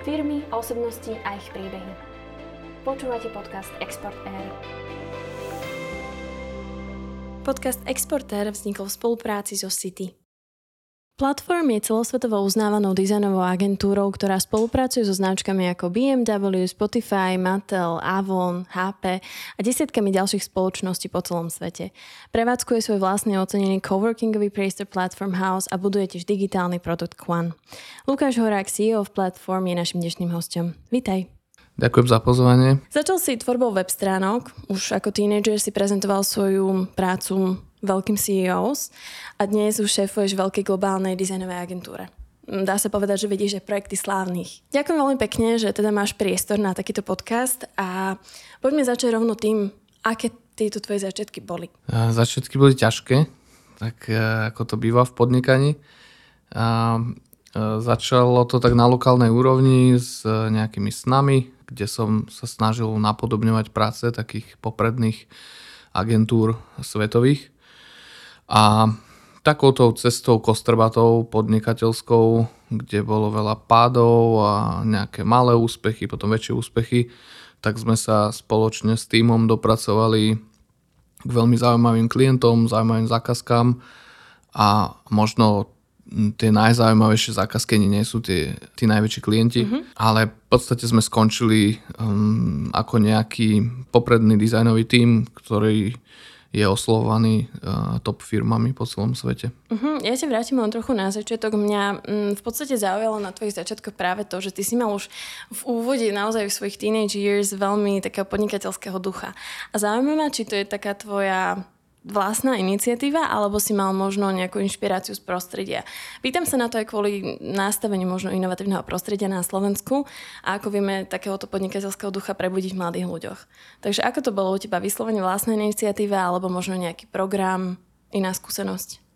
Firmy, osobnosti a ich príbehy. Počúvate podcast Export Air. Podcast Exporter vznikol v spolupráci so City. Platform je celosvetovo uznávanou dizajnovou agentúrou, ktorá spolupracuje so značkami ako BMW, Spotify, Mattel, Avon, HP a desiatkami ďalších spoločností po celom svete. Prevádzkuje svoj vlastný ocenený coworkingový priestor Platform House a buduje tiež digitálny produkt Quan. Lukáš Horák, CEO v Platform, je našim dnešným hostom. Vítaj. Ďakujem za pozvanie. Začal si tvorbou web stránok. Už ako tínedžer si prezentoval svoju prácu veľkým CEOs a dnes už šéfuješ veľkej globálnej dizajnovej agentúre. Dá sa povedať, že vidíš aj projekty slávnych. Ďakujem veľmi pekne, že teda máš priestor na takýto podcast a poďme začať rovno tým, aké tieto tvoje začiatky boli. Začiatky boli ťažké, tak e, ako to býva v podnikaní. A e, začalo to tak na lokálnej úrovni s nejakými snami, kde som sa snažil napodobňovať práce takých popredných agentúr svetových. A takouto cestou kostrbatou podnikateľskou, kde bolo veľa pádov a nejaké malé úspechy, potom väčšie úspechy, tak sme sa spoločne s týmom dopracovali k veľmi zaujímavým klientom, zaujímavým zákazkám a možno tie najzaujímavejšie zákazky nie sú tie, tí najväčší klienti, mm-hmm. ale v podstate sme skončili um, ako nejaký popredný dizajnový tím, ktorý je oslovovaný uh, top firmami po celom svete. Uh-huh. Ja sa vrátim len trochu na začiatok. Mňa mm, v podstate zaujalo na tvojich začiatkoch práve to, že ty si mal už v úvode naozaj v svojich teenage years veľmi takého podnikateľského ducha. A zaujímavé či to je taká tvoja vlastná iniciatíva, alebo si mal možno nejakú inšpiráciu z prostredia. Pýtam sa na to aj kvôli nastaveniu možno inovatívneho prostredia na Slovensku a ako vieme takéhoto podnikateľského ducha prebudiť v mladých ľuďoch. Takže ako to bolo u teba? Vyslovene vlastná iniciatíva alebo možno nejaký program, iná skúsenosť?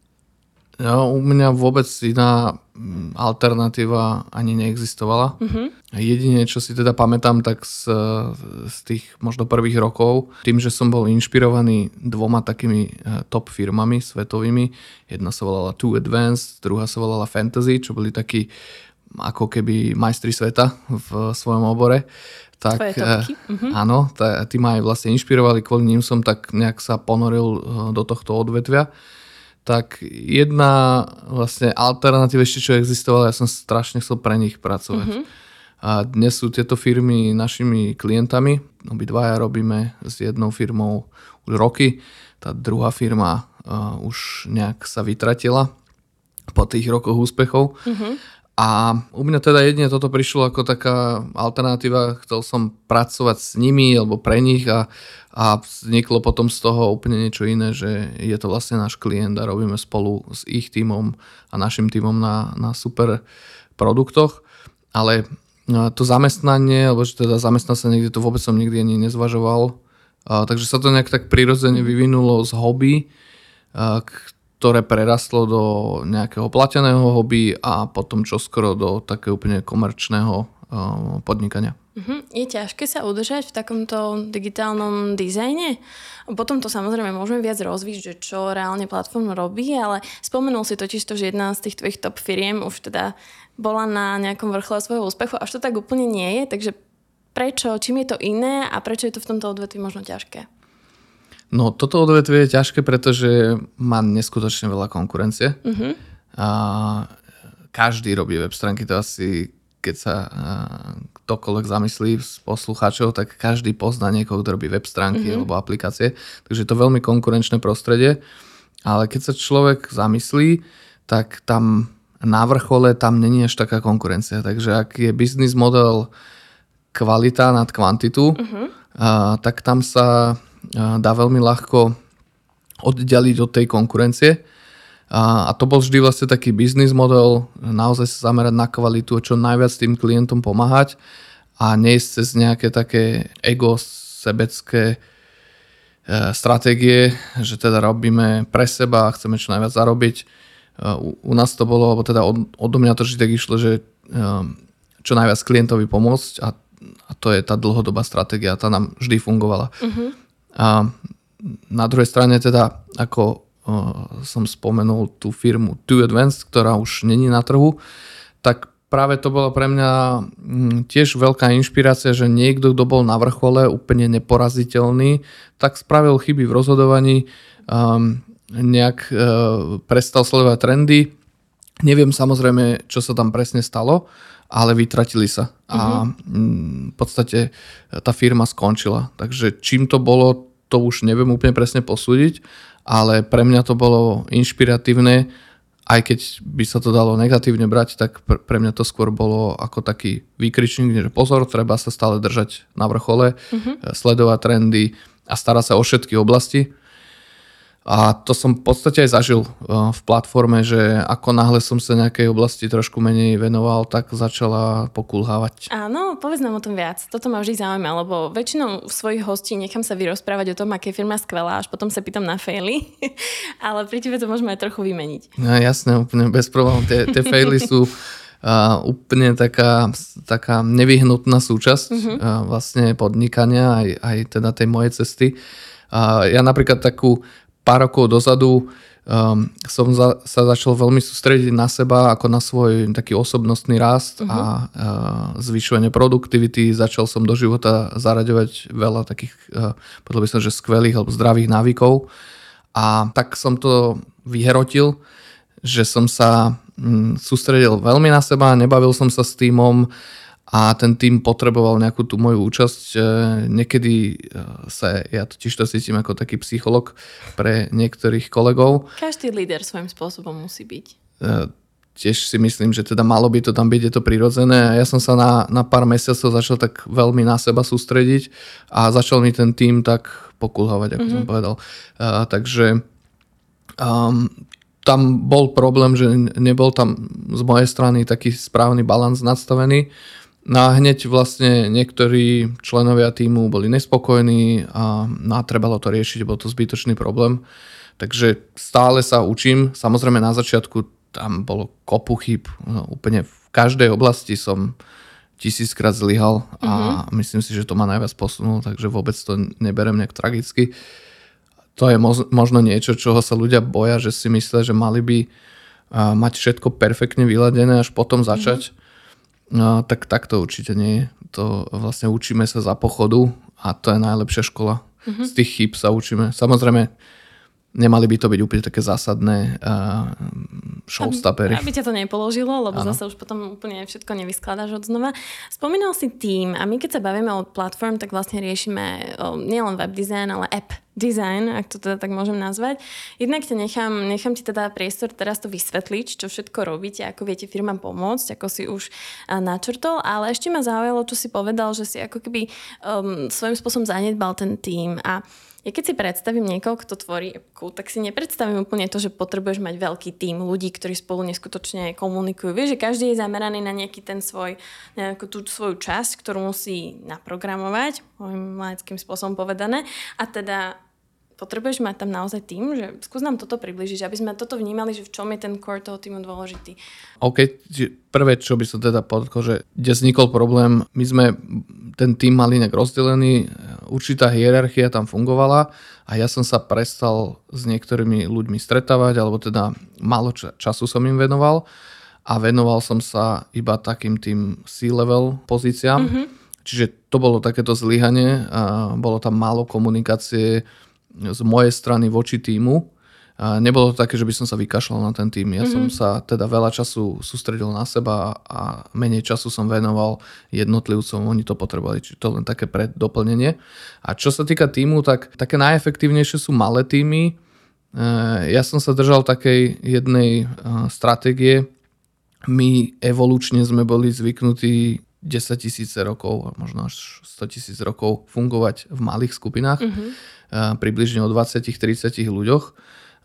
U mňa vôbec iná mm, alternatíva ani neexistovala. Uh-huh. Jedine, čo si teda pamätám, tak z, z tých možno prvých rokov, tým, že som bol inšpirovaný dvoma takými eh, top firmami svetovými. Jedna sa volala Too Advanced, druhá sa volala Fantasy, čo boli takí ako keby majstri sveta v svojom obore. Tak, Tvoje topky. Uh-huh. Áno, tá, tí ma aj vlastne inšpirovali, kvôli ním som tak nejak sa ponoril eh, do tohto odvetvia tak jedna vlastne alternatíva ešte, čo existovala, ja som strašne chcel pre nich pracovať. Mm-hmm. A dnes sú tieto firmy našimi klientami. Obidvaja robíme s jednou firmou už roky. Tá druhá firma uh, už nejak sa vytratila po tých rokoch úspechov. Mm-hmm. A u mňa teda jedine toto prišlo ako taká alternatíva, chcel som pracovať s nimi alebo pre nich a, a vzniklo potom z toho úplne niečo iné, že je to vlastne náš klient a robíme spolu s ich týmom a našim týmom na, na super produktoch. Ale no, to zamestnanie, alebo že teda zamestnať sa niekde, to vôbec som nikdy ani nezvažoval. A, takže sa to nejak tak prirodzene vyvinulo z hobby, a, ktoré prerastlo do nejakého plateného hobby a potom čoskoro do takého úplne komerčného uh, podnikania. Uh-huh. Je ťažké sa udržať v takomto digitálnom dizajne? Potom to samozrejme môžeme viac rozvíť, že čo reálne platforma robí, ale spomenul si totiž to, že jedna z tých tvojich top firiem už teda bola na nejakom vrchole svojho úspechu, až to tak úplne nie je, takže prečo, čím je to iné a prečo je to v tomto odvetvi možno ťažké? No toto odvetvie je ťažké, pretože má neskutočne veľa konkurencie. Uh-huh. A každý robí web stránky, to asi keď sa ktokoľvek zamyslí z poslucháčov, tak každý pozná niekoho, kto robí web stránky uh-huh. alebo aplikácie. Takže je to veľmi konkurenčné prostredie. Ale keď sa človek zamyslí, tak tam na vrchole tam není až taká konkurencia. Takže ak je biznis model kvalita nad kvantitu, uh-huh. a, tak tam sa dá veľmi ľahko oddialiť od tej konkurencie. A, a to bol vždy vlastne taký biznis model, naozaj sa zamerať na kvalitu a čo najviac tým klientom pomáhať a nejsť cez nejaké také ego sebecké e, stratégie, že teda robíme pre seba a chceme čo najviac zarobiť. E, u, u nás to bolo, alebo teda od, odo mňa to vždy tak išlo, že e, čo najviac klientovi pomôcť a, a to je tá dlhodobá stratégia, tá nám vždy fungovala. Uh-huh. A na druhej strane teda, ako som spomenul tú firmu Too Advanced, ktorá už není na trhu, tak práve to bolo pre mňa mm, tiež veľká inšpirácia, že niekto, kto bol na vrchole, úplne neporaziteľný, tak spravil chyby v rozhodovaní, um, nejak uh, prestal sledovať trendy. Neviem samozrejme, čo sa tam presne stalo, ale vytratili sa. A mm, v podstate tá firma skončila. Takže čím to bolo, to už neviem úplne presne posúdiť, ale pre mňa to bolo inšpiratívne aj keď by sa to dalo negatívne brať, tak pre mňa to skôr bolo ako taký výkričník, že pozor, treba sa stále držať na vrchole, mm-hmm. sledovať trendy a starať sa o všetky oblasti a to som v podstate aj zažil uh, v platforme, že ako náhle som sa nejakej oblasti trošku menej venoval, tak začala pokulhávať. Áno, povedz nám o tom viac. Toto ma vždy zaujíma, lebo väčšinou svojich hostí nechám sa vyrozprávať o tom, aké firma skvelá, až potom sa pýtam na faily. Ale pri tebe to môžeme aj trochu vymeniť. No jasné, úplne bez problémov. Tie, tie faily sú uh, úplne taká, taká nevyhnutná súčasť uh, vlastne podnikania aj, aj teda tej mojej cesty. Uh, ja napríklad takú pár rokov dozadu um, som za, sa začal veľmi sústrediť na seba ako na svoj taký osobnostný rast uh-huh. a uh, zvyšovanie produktivity. Začal som do života zaraďovať veľa takých, uh, podľa by som, že skvelých alebo zdravých návykov. A tak som to vyherotil, že som sa um, sústredil veľmi na seba, nebavil som sa s týmom, a ten tým potreboval nejakú tú moju účasť. E, niekedy e, sa, ja totiž to cítim ako taký psycholog pre niektorých kolegov. Každý líder svojím spôsobom musí byť. E, tiež si myslím, že teda malo by to tam byť, je to prirodzené. Ja som sa na, na pár mesiacov začal tak veľmi na seba sústrediť a začal mi ten tým tak pokulhavať, ako mm-hmm. som povedal. Uh, takže um, tam bol problém, že nebol tam z mojej strany taký správny balans nadstavený. No a hneď vlastne niektorí členovia týmu boli nespokojní a, no a trebalo to riešiť, bol to zbytočný problém. Takže stále sa učím. Samozrejme na začiatku tam bolo kopu chyb. No, úplne v každej oblasti som tisíckrát zlyhal a mm-hmm. myslím si, že to ma najviac posunulo, takže vôbec to neberem nejak tragicky. To je možno niečo, čoho sa ľudia boja, že si myslia, že mali by mať všetko perfektne vyladené až potom začať. Mm-hmm No, tak, tak to určite nie je. To vlastne učíme sa za pochodu a to je najlepšia škola. Mm-hmm. Z tých chýb sa učíme. Samozrejme, nemali by to byť úplne také zásadné uh, showstoppery. Aby, aby ťa to nepoložilo, lebo ano. zase už potom úplne všetko nevyskladáš od znova. Spomínal si tým a my keď sa bavíme o platform, tak vlastne riešime o, nielen web design, ale app design, ak to teda tak môžem nazvať. Jednak ťa nechám, nechám ti teda priestor teraz to vysvetliť, čo všetko robíte, ako viete firmám pomôcť, ako si už načrtol, ale ešte ma zaujalo, čo si povedal, že si ako keby um, svojím spôsobom zanedbal ten tým a ja keď si predstavím niekoho, kto tvorí appku, tak si nepredstavím úplne to, že potrebuješ mať veľký tým ľudí, ktorí spolu neskutočne komunikujú. Vieš, že každý je zameraný na nejaký ten svoj, nejakú tú svoju časť, ktorú musí naprogramovať, môjim laickým spôsobom povedané. A teda potrebuješ mať tam naozaj tým, že skús nám toto približiť, aby sme toto vnímali, že v čom je ten core toho týmu dôležitý. OK, prvé, čo by som teda podotkol, že kde vznikol problém, my sme ten tým mali nejak rozdelený, určitá hierarchia tam fungovala a ja som sa prestal s niektorými ľuďmi stretávať, alebo teda málo času som im venoval a venoval som sa iba takým tým C-level pozíciám. Mm-hmm. Čiže to bolo takéto zlyhanie, bolo tam málo komunikácie, z mojej strany voči týmu. A nebolo to také, že by som sa vykašľal na ten tým. Ja mm-hmm. som sa teda veľa času sústredil na seba a menej času som venoval jednotlivcom. Oni to potrebovali, čiže to len také preddoplnenie. A čo sa týka týmu, tak také najefektívnejšie sú malé týmy. E, ja som sa držal takej jednej e, stratégie. My evolučne sme boli zvyknutí 10 tisíce rokov, možno až 100 tisíc rokov fungovať v malých skupinách. Mm-hmm približne o 20-30 ľuďoch.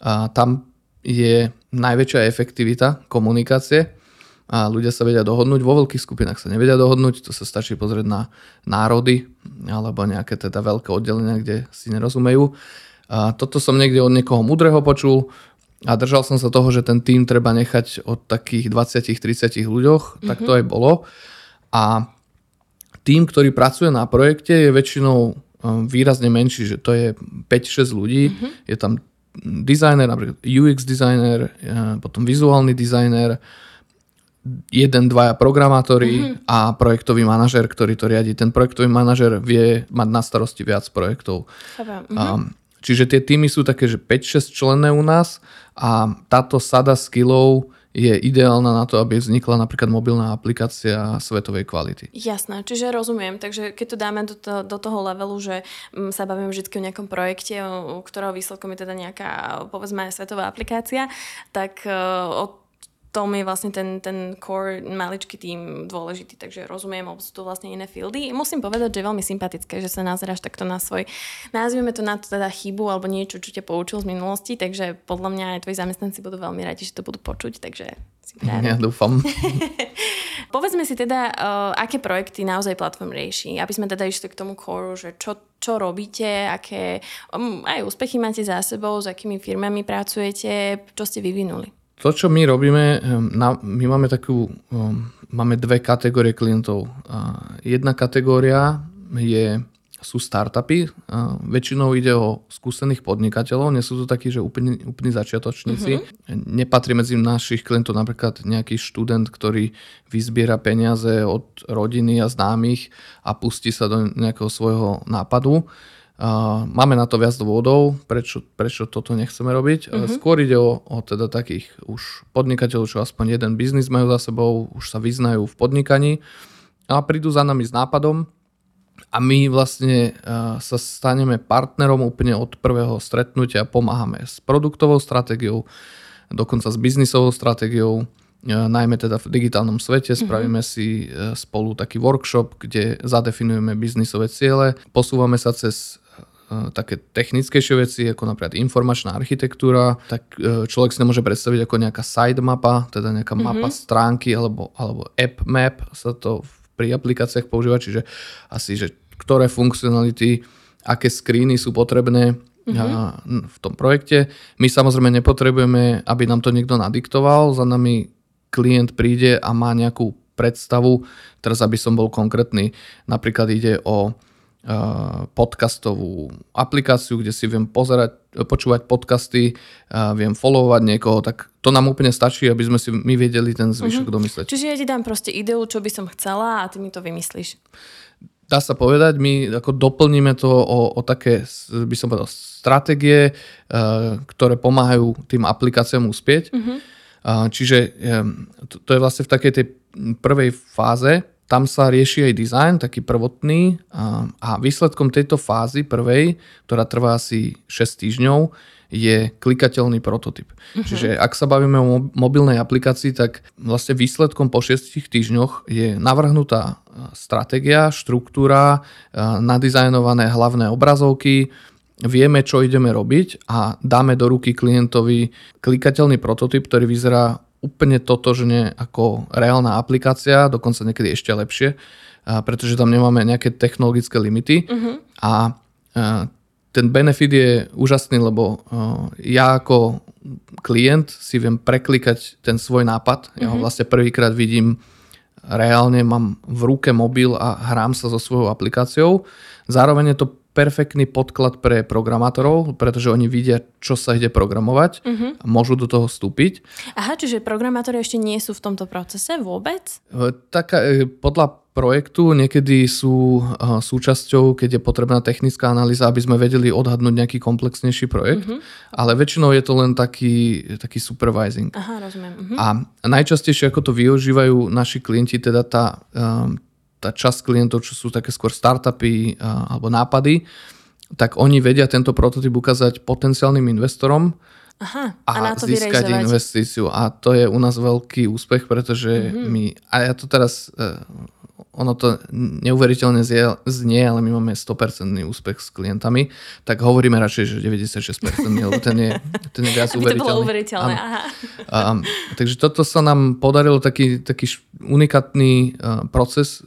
A tam je najväčšia efektivita komunikácie a ľudia sa vedia dohodnúť. Vo veľkých skupinách sa nevedia dohodnúť, to sa stačí pozrieť na národy alebo nejaké teda veľké oddelenia, kde si nerozumejú. A toto som niekde od niekoho mudrého počul a držal som sa toho, že ten tým treba nechať od takých 20-30 ľuďoch, mm-hmm. tak to mhm. aj bolo. A tým, ktorý pracuje na projekte, je väčšinou Um, výrazne menší, že to je 5-6 ľudí, mm-hmm. je tam dizajner, napríklad UX dizajner, potom vizuálny dizajner, jeden, dvaja programátori mm-hmm. a projektový manažer, ktorý to riadi. Ten projektový manažer vie mať na starosti viac projektov. Mm-hmm. Um, čiže tie týmy sú také, že 5-6 členné u nás a táto sada skillov je ideálna na to, aby vznikla napríklad mobilná aplikácia svetovej kvality. Jasné, čiže rozumiem. Takže keď to dáme do, to, do toho levelu, že mm, sa bavíme vždy o nejakom projekte, u ktorého výsledkom je teda nejaká, povedzme, svetová aplikácia, tak e, od tom je vlastne ten, ten core maličký tým dôležitý, takže rozumiem, lebo sú to vlastne iné fieldy. Musím povedať, že je veľmi sympatické, že sa nazeráš takto na svoj, nazvieme to na to teda chybu alebo niečo, čo ťa poučil z minulosti, takže podľa mňa aj tvoji zamestnanci budú veľmi radi, že to budú počuť, takže si Ja dúfam. Povedzme si teda, uh, aké projekty naozaj platform rieši, aby sme teda išli k tomu core, že čo, čo robíte, aké um, aj úspechy máte za sebou, s akými firmami pracujete, čo ste vyvinuli to, čo my robíme, ehm, my máme takú, ehm, máme dve kategórie klientov. Jedna kategória je, sú startupy. Väčšinou ide o skúsených podnikateľov, nie sú to takí, že úplní, úplní začiatočníci. Mm-hmm. Nepatrí medzi našich klientov napríklad nejaký študent, ktorý vyzbiera peniaze od rodiny a známych a pustí sa do nejakého svojho nápadu máme na to viac dôvodov, prečo, prečo toto nechceme robiť. Mm-hmm. Skôr ide o, o teda takých už podnikateľov, čo aspoň jeden biznis majú za sebou, už sa vyznajú v podnikaní a prídu za nami s nápadom a my vlastne uh, sa staneme partnerom úplne od prvého stretnutia, pomáhame s produktovou stratégiou, dokonca s biznisovou stratégiou, uh, najmä teda v digitálnom svete. Mhm. Spravíme mm-hmm. si uh, spolu taký workshop, kde zadefinujeme biznisové ciele, posúvame sa cez také technickejšie veci, ako napríklad informačná architektúra, tak e, človek si nemôže predstaviť ako nejaká side mapa, teda nejaká mm-hmm. mapa stránky alebo, alebo app map sa to pri aplikáciách používa, čiže asi, že ktoré funkcionality, aké screeny sú potrebné mm-hmm. v tom projekte. My samozrejme nepotrebujeme, aby nám to niekto nadiktoval, za nami klient príde a má nejakú predstavu, teraz aby som bol konkrétny, napríklad ide o podcastovú aplikáciu, kde si viem pozerať, počúvať podcasty, viem followovať niekoho, tak to nám úplne stačí, aby sme si my vedeli ten zvyšok uh-huh. domysleť. Čiže ja ti dám proste ideu, čo by som chcela a ty mi to vymyslíš. Dá sa povedať, my ako doplníme to o, o také, by som povedal, stratégie, ktoré pomáhajú tým aplikáciám uspieť. Uh-huh. Čiže to, to je vlastne v takej tej prvej fáze, tam sa rieši aj dizajn, taký prvotný a, a výsledkom tejto fázy prvej, ktorá trvá asi 6 týždňov, je klikateľný prototyp. Uh-huh. Čiže ak sa bavíme o mobilnej aplikácii, tak vlastne výsledkom po 6 týždňoch je navrhnutá stratégia, štruktúra, nadizajnované hlavné obrazovky, vieme, čo ideme robiť a dáme do ruky klientovi klikateľný prototyp, ktorý vyzerá úplne totožne ako reálna aplikácia, dokonca niekedy ešte lepšie, pretože tam nemáme nejaké technologické limity uh-huh. a ten benefit je úžasný, lebo ja ako klient si viem preklikať ten svoj nápad. Ja ho mhm. vlastne prvýkrát vidím reálne, mám v ruke mobil a hrám sa so svojou aplikáciou. Zároveň je to perfektný podklad pre programátorov, pretože oni vidia, čo sa ide programovať uh-huh. a môžu do toho vstúpiť. Aha, čiže programátori ešte nie sú v tomto procese vôbec? E, tak e, podľa projektu niekedy sú e, súčasťou, keď je potrebná technická analýza, aby sme vedeli odhadnúť nejaký komplexnejší projekt, uh-huh. ale väčšinou je to len taký, taký supervising. Aha, rozumiem. Uh-huh. A najčastejšie, ako to využívajú naši klienti, teda tá, tá časť klientov, čo sú také skôr startupy alebo nápady, tak oni vedia tento prototyp ukázať potenciálnym investorom Aha, a, a na to získať vyrejzovať. investíciu. A to je u nás veľký úspech, pretože mm-hmm. my, a ja to teraz ono to neuveriteľne znie, ale my máme 100% úspech s klientami, tak hovoríme radšej, že 96%, lebo ten je, ten je viac uveriteľný. to bolo uveriteľné, aha. A, takže toto sa nám podarilo taký, taký unikátny proces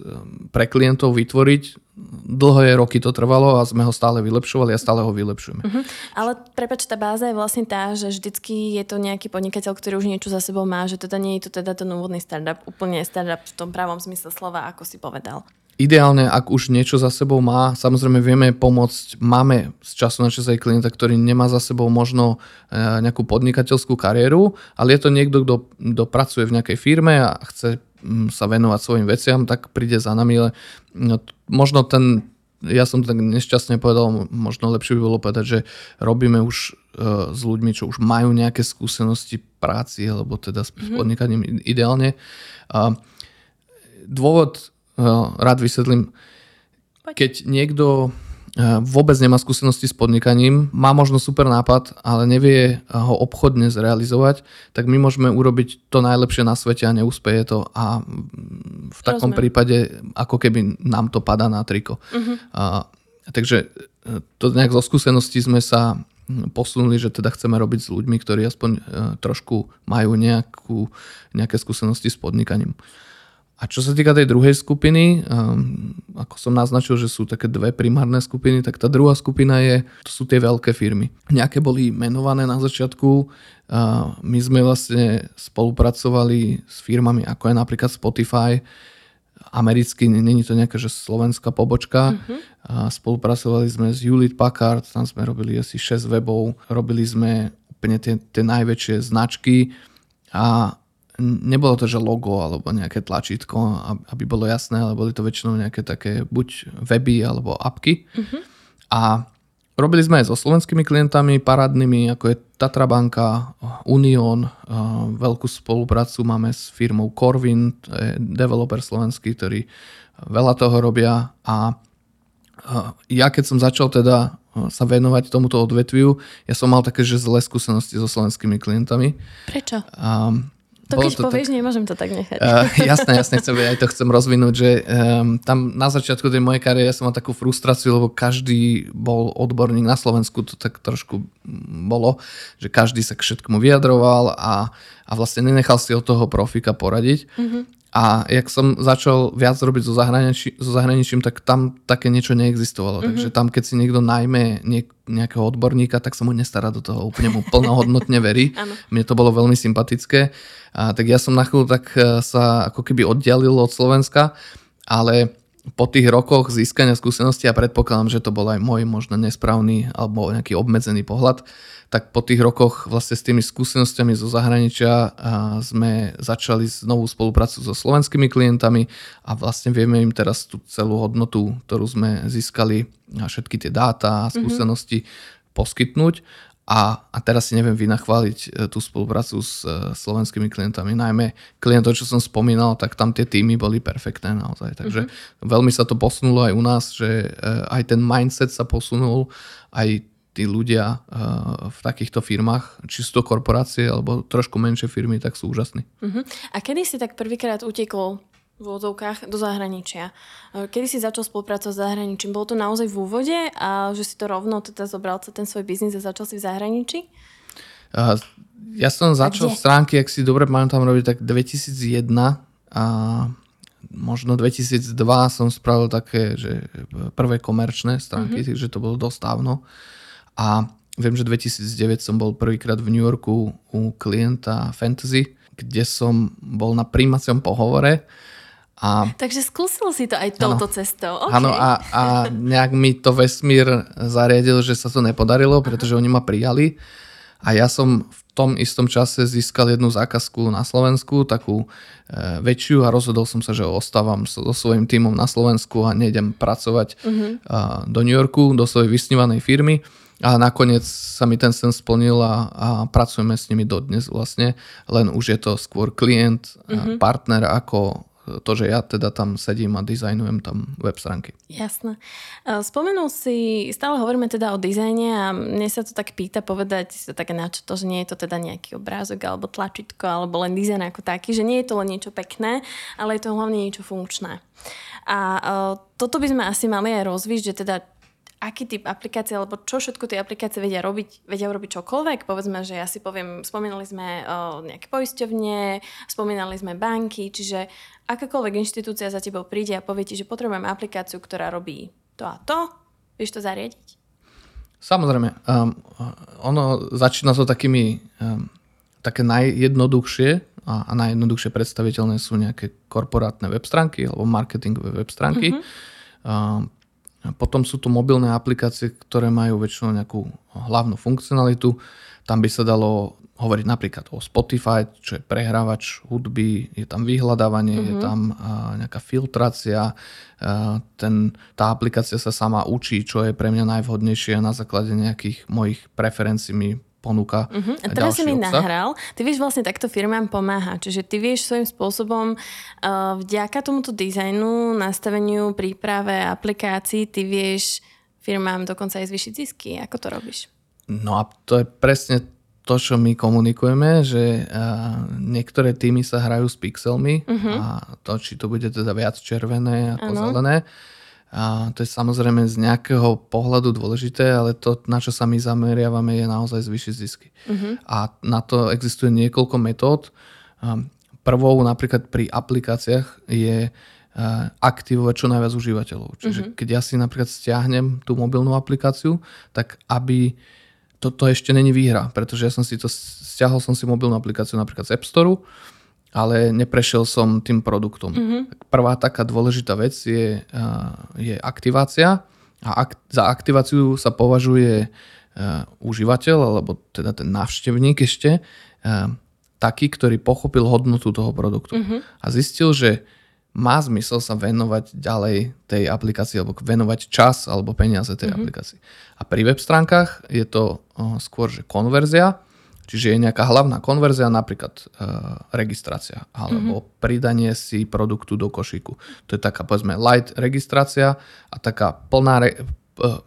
pre klientov vytvoriť dlhé roky to trvalo a sme ho stále vylepšovali a stále ho vylepšujeme. Uh-huh. Ale prepač, tá báza je vlastne tá, že vždycky je to nejaký podnikateľ, ktorý už niečo za sebou má, že teda nie je to teda ten úvodný startup, úplne startup v tom pravom zmysle slova, ako si povedal. ideálne, ak už niečo za sebou má, samozrejme vieme pomôcť, máme z času na čas aj klienta, ktorý nemá za sebou možno e, nejakú podnikateľskú kariéru, ale je to niekto, kto, kto pracuje v nejakej firme a chce sa venovať svojim veciam, tak príde za nami, ale no, možno ten ja som tak nešťastne povedal, možno lepšie by bolo povedať, že robíme už uh, s ľuďmi, čo už majú nejaké skúsenosti práci, alebo teda s mm-hmm. podnikaním ideálne. Dôvod, uh, rád vysvetlím, keď niekto vôbec nemá skúsenosti s podnikaním, má možno super nápad, ale nevie ho obchodne zrealizovať, tak my môžeme urobiť to najlepšie na svete a neúspeje to a v takom Rozumiem. prípade ako keby nám to padá na triko. Uh-huh. A, takže eh, to nejak zo skúseností sme sa posunuli, že teda chceme robiť s ľuďmi, ktorí aspoň eh, trošku majú nejakú, nejaké skúsenosti s podnikaním. A čo sa týka tej druhej skupiny, um, ako som naznačil, že sú také dve primárne skupiny, tak tá druhá skupina je, to sú tie veľké firmy. Nejaké boli menované na začiatku, uh, my sme vlastne spolupracovali s firmami ako je napríklad Spotify, americký, není to nejaká že slovenská pobočka. Uh-huh. A spolupracovali sme s Hewlett Packard, tam sme robili asi 6 webov, robili sme úplne tie, tie najväčšie značky a nebolo to, že logo alebo nejaké tlačítko, aby bolo jasné, ale boli to väčšinou nejaké také buď weby alebo apky. Uh-huh. A robili sme aj so slovenskými klientami, parádnymi, ako je Tatra banka, Unión, veľkú spoluprácu máme s firmou Corvin, to je developer slovenský, ktorý veľa toho robia a ja keď som začal teda sa venovať tomuto odvetviu, ja som mal také, že zlé skúsenosti so slovenskými klientami. Prečo? Um, to keď to povieš, tak... nemôžem to tak nechať. Uh, jasné, jasné, chcem, aj to chcem rozvinúť, že um, tam na začiatku tej mojej kariéry ja som mal takú frustráciu, lebo každý bol odborník na Slovensku, to tak trošku bolo, že každý sa k všetkomu vyjadroval a, a vlastne nenechal si od toho profika poradiť. Mm-hmm. A jak som začal viac robiť so, zahraničí, so zahraničím, tak tam také niečo neexistovalo. Mm-hmm. Takže tam, keď si niekto najmä nejakého odborníka, tak sa mu nestará do toho, úplne mu plnohodnotne verí. Mne to bolo veľmi sympatické. A, tak ja som na chvíľu tak e, sa ako keby oddialil od Slovenska, ale po tých rokoch získania skúsenosti a predpokladám, že to bol aj môj možno nesprávny alebo nejaký obmedzený pohľad, tak po tých rokoch vlastne s tými skúsenostiami zo zahraničia sme začali znovu spoluprácu so slovenskými klientami a vlastne vieme im teraz tú celú hodnotu, ktorú sme získali a všetky tie dáta a mhm. skúsenosti mm-hmm. poskytnúť. A, a teraz si neviem vynachváliť e, tú spoluprácu s uh, slovenskými klientami. Najmä klientov, čo som spomínal, tak tam tie týmy boli perfektné naozaj. Takže mm-hmm. veľmi sa to posunulo aj u nás, že uh, aj ten mindset sa posunul, aj tí ľudia uh, v takýchto firmách, či sú to korporácie alebo trošku menšie firmy, tak sú úžasní. Uh-huh. A kedy si tak prvýkrát utekol v úvodzovkách do zahraničia? Uh, kedy si začal spolupracovať s zahraničím? Bolo to naozaj v úvode a že si to rovno teda zobral ten svoj biznis a začal si v zahraničí? Uh, ja som začal stránky, ak si dobre pamätám, robiť tak 2001 a možno 2002 som spravil také, že prvé komerčné stránky, uh-huh. takže to bolo dosť dávno. A viem, že 2009 som bol prvýkrát v New Yorku u klienta Fantasy, kde som bol na príjmacom pohovore. A, Takže skúsil si to aj touto ano, cestou. Okay. Áno a, a nejak mi to vesmír zariadil, že sa to nepodarilo, pretože oni ma prijali. A ja som v tom istom čase získal jednu zákazku na Slovensku, takú e, väčšiu a rozhodol som sa, že ostávam so, so svojím tímom na Slovensku a nejdem pracovať uh-huh. e, do New Yorku, do svojej vysnívanej firmy. A nakoniec sa mi ten sen splnil a, a pracujeme s nimi dodnes vlastne, len už je to skôr klient, mm-hmm. partner ako to, že ja teda tam sedím a dizajnujem tam web stránky. Jasné. Spomenul si, stále hovoríme teda o dizajne a mne sa to tak pýta povedať také načo to, že nie je to teda nejaký obrázok alebo tlačítko alebo len dizajn ako taký, že nie je to len niečo pekné, ale je to hlavne niečo funkčné. A toto by sme asi mali aj rozvíť, že teda aký typ aplikácie, alebo čo všetko tie aplikácie vedia robiť, vedia robiť čokoľvek. Povedzme, že ja si poviem, spomínali sme o nejaké poisťovne, spomínali sme banky, čiže akákoľvek inštitúcia za tebou príde a povie ti, že potrebujem aplikáciu, ktorá robí to a to, vieš to zariadiť? Samozrejme. Um, ono začína to takými um, také najjednoduchšie a, a najjednoduchšie predstaviteľné sú nejaké korporátne web stránky alebo marketingové web stránky. Mm-hmm. A potom sú tu mobilné aplikácie, ktoré majú väčšinou nejakú hlavnú funkcionalitu. Tam by sa dalo hovoriť napríklad o Spotify, čo je prehrávač hudby, je tam vyhľadávanie, mm-hmm. je mhm. tam uh, nejaká filtrácia, uh, ten, tá aplikácia sa sama učí, čo je pre mňa najvhodnejšie na základe nejakých mojich preferencií mi ponúka uh-huh. A teraz si mi obsah. nahral, ty vieš vlastne takto firmám pomáha, čiže ty vieš svojím spôsobom uh, vďaka tomuto dizajnu, nastaveniu, príprave aplikácií, ty vieš firmám dokonca aj zvyšiť zisky. Ako to robíš? No a to je presne to, čo my komunikujeme, že niektoré týmy sa hrajú s pixelmi uh-huh. a to, či to bude teda viac červené ako ano. zelené, a to je samozrejme z nejakého pohľadu dôležité, ale to, na čo sa my zameriavame, je naozaj zvyšiť zisky. Uh-huh. A na to existuje niekoľko metód. Prvou napríklad pri aplikáciách je aktivovať čo najviac užívateľov. Čiže uh-huh. keď ja si napríklad stiahnem tú mobilnú aplikáciu, tak aby toto ešte není výhra, pretože ja som si to, stiahol som si mobilnú aplikáciu napríklad z App Store, ale neprešiel som tým produktom. Mm-hmm. Prvá taká dôležitá vec je, je aktivácia a ak, za aktiváciu sa považuje uh, užívateľ, alebo teda ten návštevník ešte, uh, taký, ktorý pochopil hodnotu toho produktu mm-hmm. a zistil, že má zmysel sa venovať ďalej tej aplikácii alebo venovať čas alebo peniaze tej mm-hmm. aplikácii. A pri web stránkach je to uh, skôr, že konverzia, čiže je nejaká hlavná konverzia, napríklad uh, registrácia alebo mm-hmm. pridanie si produktu do košíku. To je taká povedzme light registrácia a taká plná re, uh,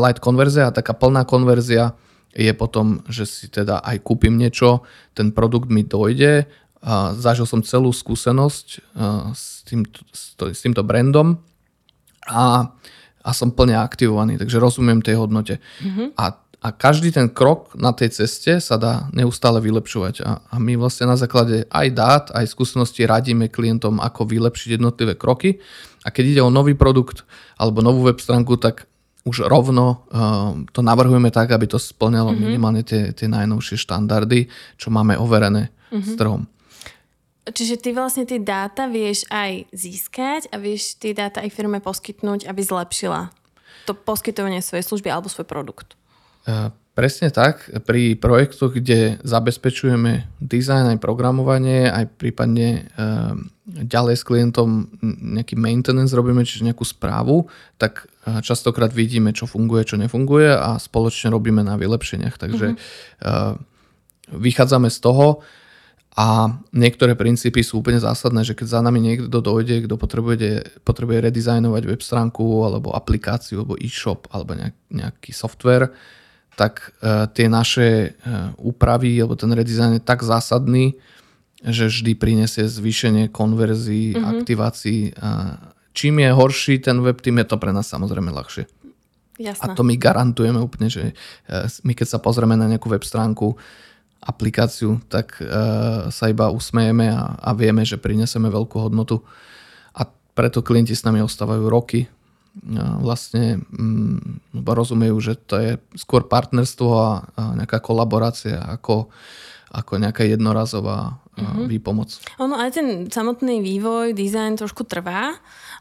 light konverzia a taká plná konverzia je potom, že si teda aj kúpim niečo, ten produkt mi dojde, a zažil som celú skúsenosť s, týmto, s týmto brandom a, a som plne aktivovaný, takže rozumiem tej hodnote. Mm-hmm. A, a každý ten krok na tej ceste sa dá neustále vylepšovať. A, a my vlastne na základe aj dát, aj skúseností radíme klientom, ako vylepšiť jednotlivé kroky. A keď ide o nový produkt alebo novú web stránku, tak už rovno uh, to navrhujeme tak, aby to splňalo mm-hmm. minimálne tie, tie najnovšie štandardy, čo máme overené mm-hmm. s trhom. Čiže ty vlastne tie dáta vieš aj získať a vieš tie dáta aj firme poskytnúť, aby zlepšila to poskytovanie svojej služby alebo svoj produkt. Presne tak. Pri projektoch, kde zabezpečujeme dizajn aj programovanie, aj prípadne uh, ďalej s klientom nejaký maintenance robíme, čiže nejakú správu, tak uh, častokrát vidíme, čo funguje, čo nefunguje a spoločne robíme na vylepšeniach. Takže uh, vychádzame z toho, a niektoré princípy sú úplne zásadné, že keď za nami niekto dojde, kto potrebuje, potrebuje redizajnovať web stránku alebo aplikáciu alebo e-shop alebo nejak, nejaký software, tak uh, tie naše uh, úpravy alebo ten redizajn je tak zásadný, že vždy prinesie zvýšenie konverzií, mm-hmm. aktivácií. Čím je horší ten web, tým je to pre nás samozrejme ľahšie. Jasné. A to my garantujeme úplne, že uh, my keď sa pozrieme na nejakú web stránku, aplikáciu, tak sa iba usmejeme a, a vieme, že prineseme veľkú hodnotu. A preto klienti s nami ostávajú roky. Vlastne um, rozumejú, že to je skôr partnerstvo a, a nejaká kolaborácia ako, ako nejaká jednorazová uh-huh. výpomoc. Ono aj ten samotný vývoj, dizajn trošku trvá.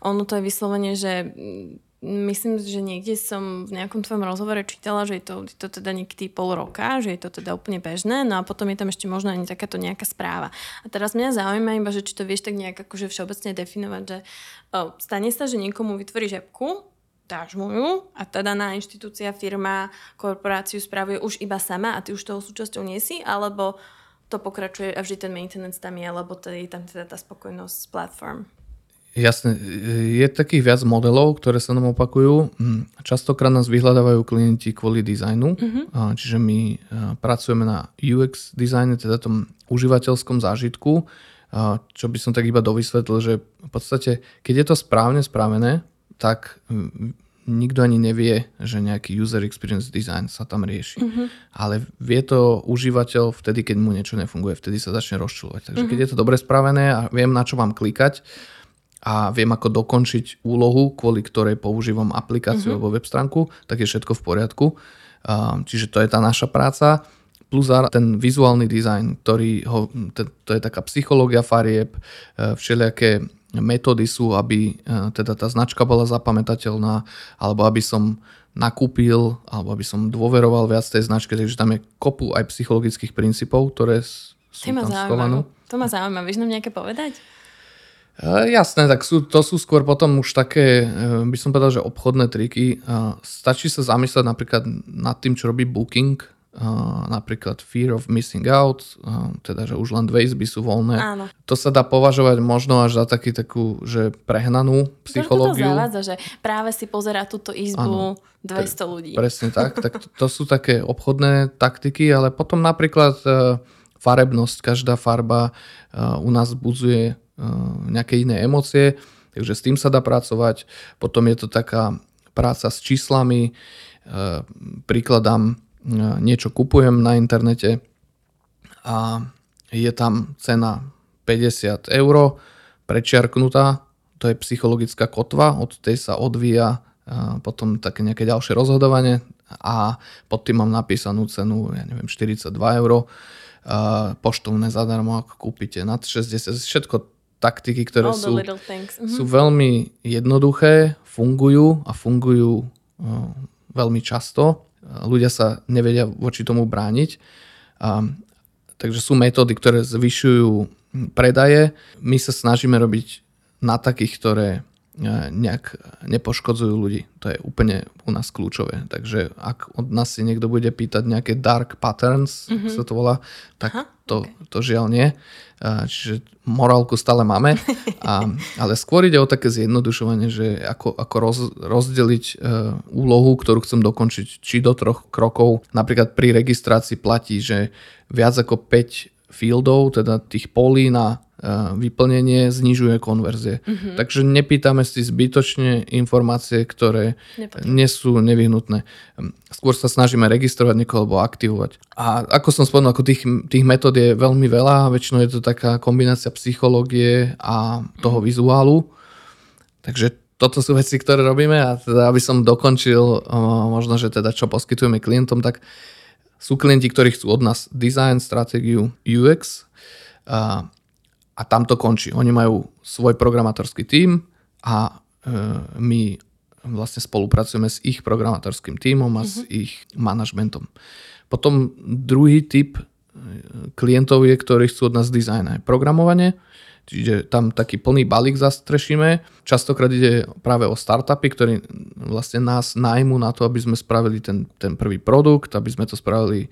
Ono to je vyslovene, že Myslím, že niekde som v nejakom tvojom rozhovore čítala, že je to, je to teda niekedy pol roka, že je to teda úplne bežné, no a potom je tam ešte možno ani takáto nejaká správa. A teraz mňa zaujíma iba, že či to vieš tak nejak akože všeobecne definovať, že o, stane sa, že niekomu vytvoríš appku, dáš mu ju a teda na inštitúcia, firma, korporáciu spravuje už iba sama a ty už toho súčasťou nie si, alebo to pokračuje a vždy ten maintenance tam je, alebo to je tam teda tá spokojnosť s platform. Jasne, je takých viac modelov, ktoré sa nám opakujú. Hm, častokrát nás vyhľadávajú klienti kvôli dizajnu, mm-hmm. čiže my pracujeme na UX dizajne, teda tom užívateľskom zážitku, čo by som tak iba dovysvetlil, že v podstate, keď je to správne spravené, tak nikto ani nevie, že nejaký user experience design sa tam rieši. Mm-hmm. Ale vie to užívateľ vtedy, keď mu niečo nefunguje, vtedy sa začne rozčulovať. Takže mm-hmm. keď je to dobre spravené a viem, na čo mám klikať, a viem ako dokončiť úlohu, kvôli ktorej používam aplikáciu mm-hmm. alebo web stránku, tak je všetko v poriadku. Čiže to je tá naša práca. plus ten vizuálny dizajn, ktorý ho, to, je taká psychológia farieb, e, všelijaké metódy sú, aby e, teda tá značka bola zapamätateľná, alebo aby som nakúpil, alebo aby som dôveroval viac tej značke, takže tam je kopu aj psychologických princípov, ktoré sú tam schované. To ma zaujíma, vieš nám nejaké povedať? Uh, jasné, tak sú, to sú skôr potom už také, uh, by som povedal, že obchodné triky. Uh, stačí sa zamyslieť napríklad nad tým, čo robí Booking, napríklad fear of missing out, teda že už len dve izby sú voľné. Áno. To sa dá považovať možno až za taký takú, že prehnanú psychológiu. To zavádza, že práve si pozera túto izbu Áno. 200 ľudí. Presne tak, tak to, to sú také obchodné taktiky, ale potom napríklad farebnosť, každá farba u nás budzuje nejaké iné emócie, takže s tým sa dá pracovať. Potom je to taká práca s číslami, uh, príkladám niečo kupujem na internete a je tam cena 50 eur prečiarknutá, to je psychologická kotva, od tej sa odvíja potom také nejaké ďalšie rozhodovanie a pod tým mám napísanú cenu, ja neviem, 42 eur. Poštovné zadarmo, ak kúpite nad 60, všetko taktiky, ktoré sú, mm-hmm. sú veľmi jednoduché, fungujú a fungujú veľmi často ľudia sa nevedia voči tomu brániť. A, takže sú metódy, ktoré zvyšujú predaje. My sa snažíme robiť na takých, ktoré nejak nepoškodzujú ľudí. To je úplne u nás kľúčové. Takže ak od nás si niekto bude pýtať nejaké dark patterns, mm-hmm. sa to volá, tak Aha, to, okay. to žiaľ nie. Čiže morálku stále máme, a, ale skôr ide o také zjednodušovanie, že ako, ako roz, rozdeliť e, úlohu, ktorú chcem dokončiť, či do troch krokov. Napríklad pri registrácii platí, že viac ako 5 fieldov, teda tých polí na e, vyplnenie znižuje konverzie. Mm-hmm. Takže nepýtame si zbytočne informácie, ktoré Nepotrebne. nie sú nevyhnutné. Skôr sa snažíme registrovať niekoho alebo aktivovať. A ako som spomenul, ako tých, tých metód je veľmi veľa, väčšinou je to taká kombinácia psychológie a toho mm-hmm. vizuálu. Takže toto sú veci, ktoré robíme a teda, aby som dokončil možno, že teda čo poskytujeme klientom, tak sú klienti, ktorí chcú od nás design, stratégiu, UX a, a tam to končí. Oni majú svoj programátorský tím a e, my vlastne spolupracujeme s ich programátorským tímom a mm-hmm. s mhm. ich manažmentom. Potom druhý typ e, klientov je, ktorí chcú od nás dizajn aj programovanie Čiže tam taký plný balík zastrešíme. Častokrát ide práve o startupy, ktorí vlastne nás najmú na to, aby sme spravili ten, ten prvý produkt, aby sme to spravili